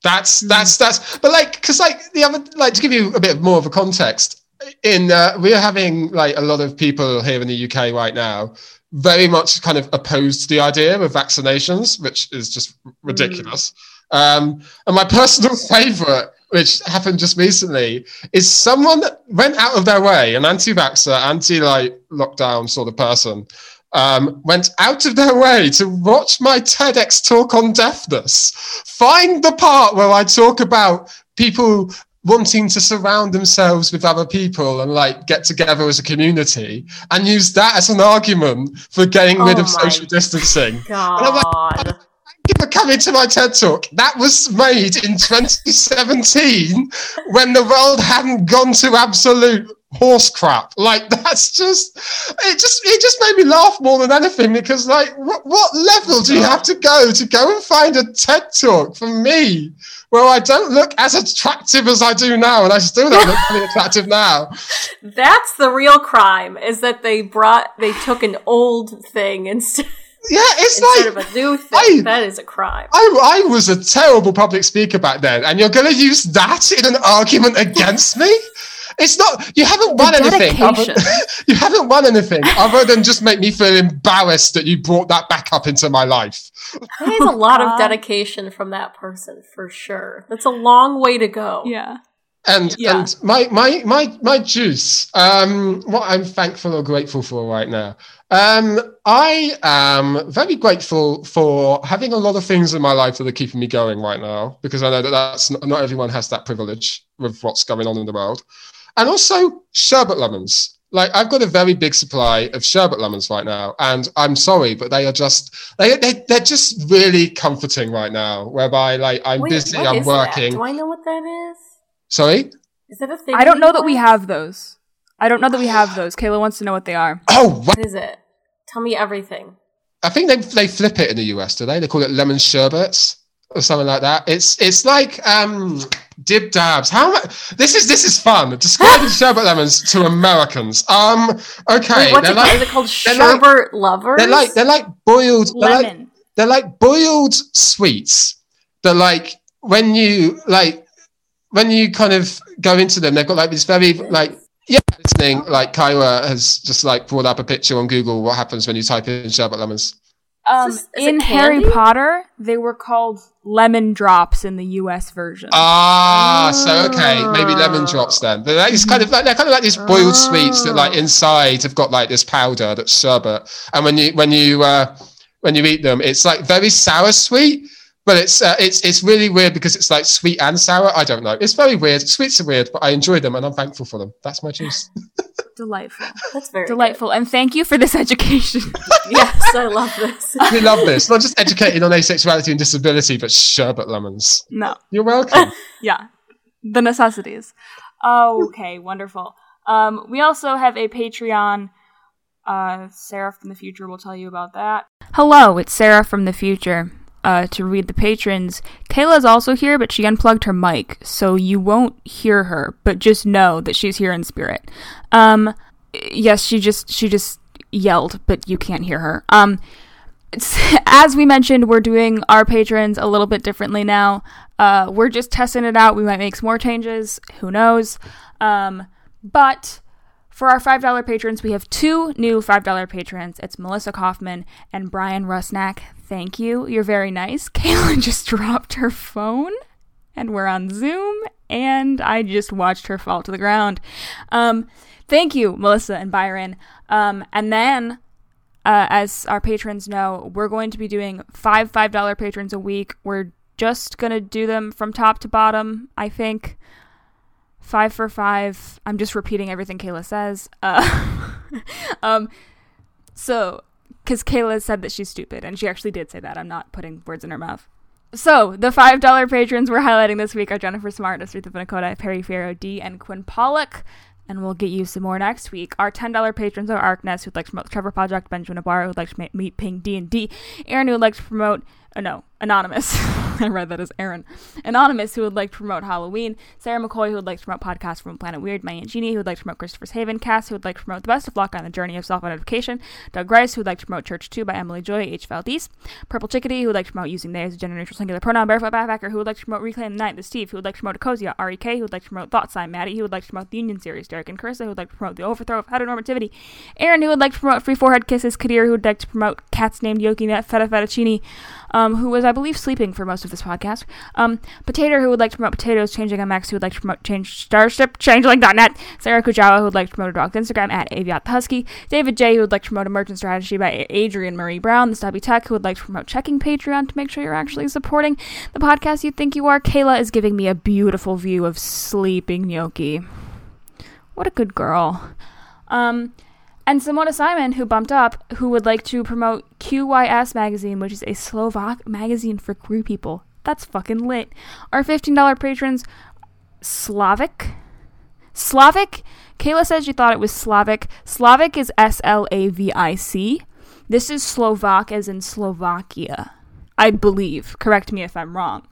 That's that's that's but like because like the other like to give you a bit more of a context in uh, we're having like a lot of people here in the UK right now very much kind of opposed to the idea of vaccinations which is just ridiculous um, and my personal <laughs> favorite which happened just recently is someone that went out of their way an anti-vaxxer anti like lockdown sort of person um, went out of their way to watch my TEDx talk on deafness. Find the part where I talk about people wanting to surround themselves with other people and like get together as a community and use that as an argument for getting rid Oh of social distancing. God. Thank you for coming to my TED talk. That was made in 2017 when the world hadn't gone to absolute horse crap. Like that's just it just it just made me laugh more than anything because like what what level do you have to go to go and find a TED talk from me where I don't look as attractive as I do now and I still don't look really attractive now. <laughs> That's the real crime is that they brought they took an old thing instead, Yeah, it's instead like of a new thing. I- that is a crime. I, I was a terrible public speaker back then, and you're going to use that in an argument against me? It's not. You haven't won anything. Other, dedication. <laughs> you haven't won anything other than just make me feel embarrassed that you brought that back up into my life. That is a lot of <laughs> dedication from that person for sure. That's a long way to go. Yeah. And Yeah. and my my my my juice. Um, what I'm thankful or grateful for right now. Um, I am very grateful for having a lot of things in my life that are keeping me going right now because I know that that's not, not everyone has that privilege with what's going on in the world, and also sherbet lemons. Like I've got a very big supply of sherbet lemons right now, and I'm sorry, but they are just they they they're just really comforting right now. Whereby like I'm Wait, busy, I'm is that? working. Do I know what that is? Sorry. Is it a thing? I don't know that we have those. I don't know that we have <sighs> those. Kayla wants to know what they are. Oh, wow. What is it? Tell me everything. I think they they flip it in the US, do they? They call it lemon sherbets or something like that. It's it's like um Dip Dabs. How much? This is this is fun. Describing <laughs> sherbet lemons to Americans. Um, okay, Wait, what's they're it called? like Is it called they're like- sherbet lovers? they're like they're like boiled. They're like, Lemon. they're like boiled sweets. They're like when you like when you kind of go into them, they've got like this very like yeah, listening. Like Kyra has just like brought up a picture on Google. What happens when you type in sherbet lemons? Um, Is this- is in Harry? Potter, they were called lemon drops in the U.S. version. Ah, so okay, maybe lemon drops then. But it's kind of like they're kind of like these boiled sweets that like Oh. inside have got like this powder that's sherbet, and when you when you uh, when you eat them, it's like very sour sweet, but it's uh, it's it's really weird because it's like sweet and sour. I don't know. It's very weird. Sweets are weird, but I enjoy them and I'm thankful for them. That's my juice. <laughs> Delightful. That's very Delightful. And thank you for this education. <laughs> Yes, I <laughs> love this. we love this. Not just educating on asexuality and disability, but sherbet lemons. no. You're welcome. Yeah. The necessities. Okay, wonderful. Um, we also have a Patreon. Uh, Sarah from the future will tell you about that. Hello, it's Sarah from the future. Uh, to read the patrons, Kayla's also here, but she unplugged her mic, so you won't hear her. But just know that she's here in spirit. Um, yes, she just she just yelled, but you can't hear her. Um, <laughs> as we mentioned, we're doing our patrons a little bit differently now. Uh, we're just testing it out. We might make some more changes. Who knows? Um, but for our $5 patrons, we have two new $5 patrons. It's Melissa Kaufman and Brian Rusnak. Thank you. You're very nice. <laughs> Kayla just dropped her phone and we're on Zoom, and I just watched her fall to the ground. Um, thank you, Melissa and Byron. Um, and then uh, as our patrons know, we're going to be doing five $5 patrons a week. We're just going to do them from top to bottom, I think. Five for five. I'm just repeating everything Kayla says. Uh, <laughs> um, so, because Kayla said that she's stupid, and she actually did say that. I'm not putting words in her mouth. So, the $5 patrons we're highlighting this week are Jennifer Smart, Aretha Nakota, Perry Farrow D, and Quinn Pollock and we'll get you some more next week. Our ten dollar patrons are Arkness, who'd like to promote Trevor Project, Benjamin Ibarra, who'd like to meet Ping D and D, Aaron, who would like to promote. Uh, no, Anonymous. I read that as Aaron. Anonymous, who would like to promote Halloween. Sarah McCoy, who would like to promote Podcast from Planet Weird. My Aunt Jeannie, who would like to promote Christopher's Haven. Cass, who would like to promote The Best of Luck on the Journey of Self Identification. Doug Rice, who would like to promote Church 2 by Emily Joy, H. Valdez. Purple Chickadee, who would like to promote using they as a gender neutral singular pronoun. Barefoot Backpacker, who would like to promote Reclaim the Night. The Steve, who would like to promote Ecosia. R.E.K., who would like to promote Thought Sign. Maddie, who would like to promote the Union Series. Derek and Carissa, who would like to promote The Overthrow of Heteronormativity. Aaron, who would like to promote Free Forehead Kisses. Kadir, who would like to promote Cats Named Yoki Net Feta Fettuccine, um, who was, I believe, sleeping for most of this podcast. Um, Potato, who would like to promote Potatoes, Changing MX, who would like to promote Change Starship, Changeling.net. Sarah Kujawa, who would like to promote a dog's Instagram at Aviat Husky. David J, who would like to promote Emergent Strategy by Adrienne Maree Brown. The Stubby Tech, who would like to promote checking Patreon to make sure you're actually supporting the podcast you think you are. Kayla is giving me a beautiful view of sleeping Gnocchi. What a good girl. Um, and Simona Simon, who bumped up, who would like to promote QYS Magazine, which is a Slovak magazine for queer people. That's fucking lit. Our $15 patrons, Slavic. Slavic? Kayla says she thought it was Slavic. Slavic is S L A V I C. This is Slovak as in Slovakia. I believe. Correct me if I'm wrong.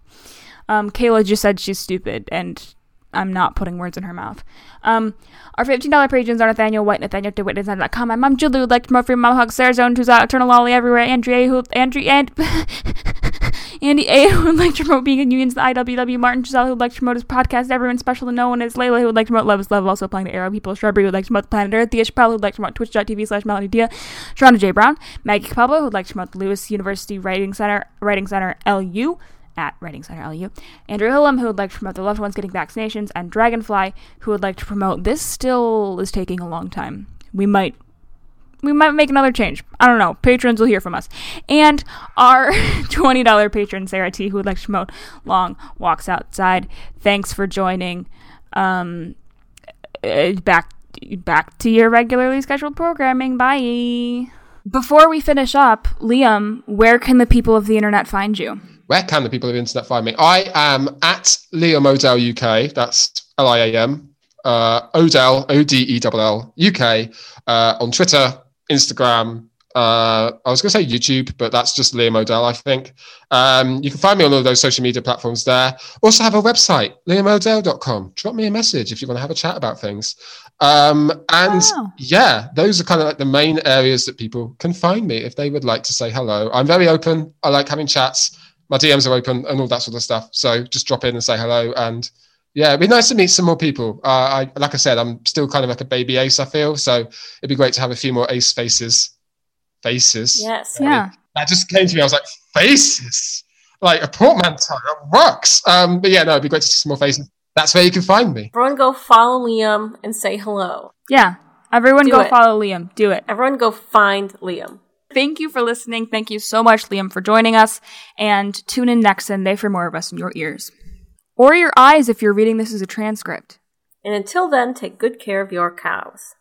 Um, Kayla just said she's stupid, and I'm not putting words in her mouth. Um, our $15 patrons are Nathaniel White, Nathaniel DeWitt, Design.com. My mom, would like to Free Mom Hug, Sarah Zone, out, Eternal Lolly everywhere, Andrea, who, Andrea, and <laughs> Andy A, who would like to promote being in unions, the IWW, Martin Giselle, who would like to promote his podcast, Everyone Special to No One is Layla, who would like to promote Love is Love, also applying the aro People, Shrubbery, who would like to promote the Planet Earth, Thea Chappelle, who would like to promote twitch.tv slash Melody Dia, Sharonda J. Brown, Maggie Capalbo, who would like to promote the Lewis University Writing Center, Writing Center LU, at Writing Center LU, Andrew Hillam, who would like to promote the loved ones getting vaccinations, and Dragonfly, who would like to promote this still is taking a long time. We might we might make another change. I don't know. Patrons will hear from us. And our <laughs> $20 patron, Sarah T, who would like to promote Long Walks Outside. Thanks for joining. Um, uh, back back to your regularly scheduled programming. Bye. Before we finish up, Liam, where can the people of the internet find you? Where can the people of the internet find me? I am at Liam O'Dell UK. That's L I A M. Uh, O'Dell, O D E L L, UK, uh, on Twitter, Instagram. Uh, I was going to say YouTube, but that's just Liam O'Dell, I think. Um, you can find me on all of those social media platforms there. Also have a website, liamodell.com. Drop me a message if you want to have a chat about things. Um, and Wow. yeah, those are kind of like the main areas that people can find me if they would like to say hello. I'm very open. I like having chats. My DMs are open and all that sort of stuff. So just drop in and say hello. And yeah, it'd be nice to meet some more people. Uh, I, like I said, I'm still kind of like a baby ace, I feel. So it'd be great to have a few more ace faces. Faces. Yes. Yeah. That just came to me. I was like, faces? Like a portmanteau. That works. Um, but yeah, no, it'd be great to see some more faces. That's where you can find me. Everyone go follow Liam and say hello. Yeah. Everyone Do go it. follow Liam. Do it. Everyone go find Liam. Thank you for listening. Thank you so much, Liam, for joining us. And tune in next Sunday for more of us in your ears. Or your eyes if you're reading this as a transcript. And until then, take good care of your cows.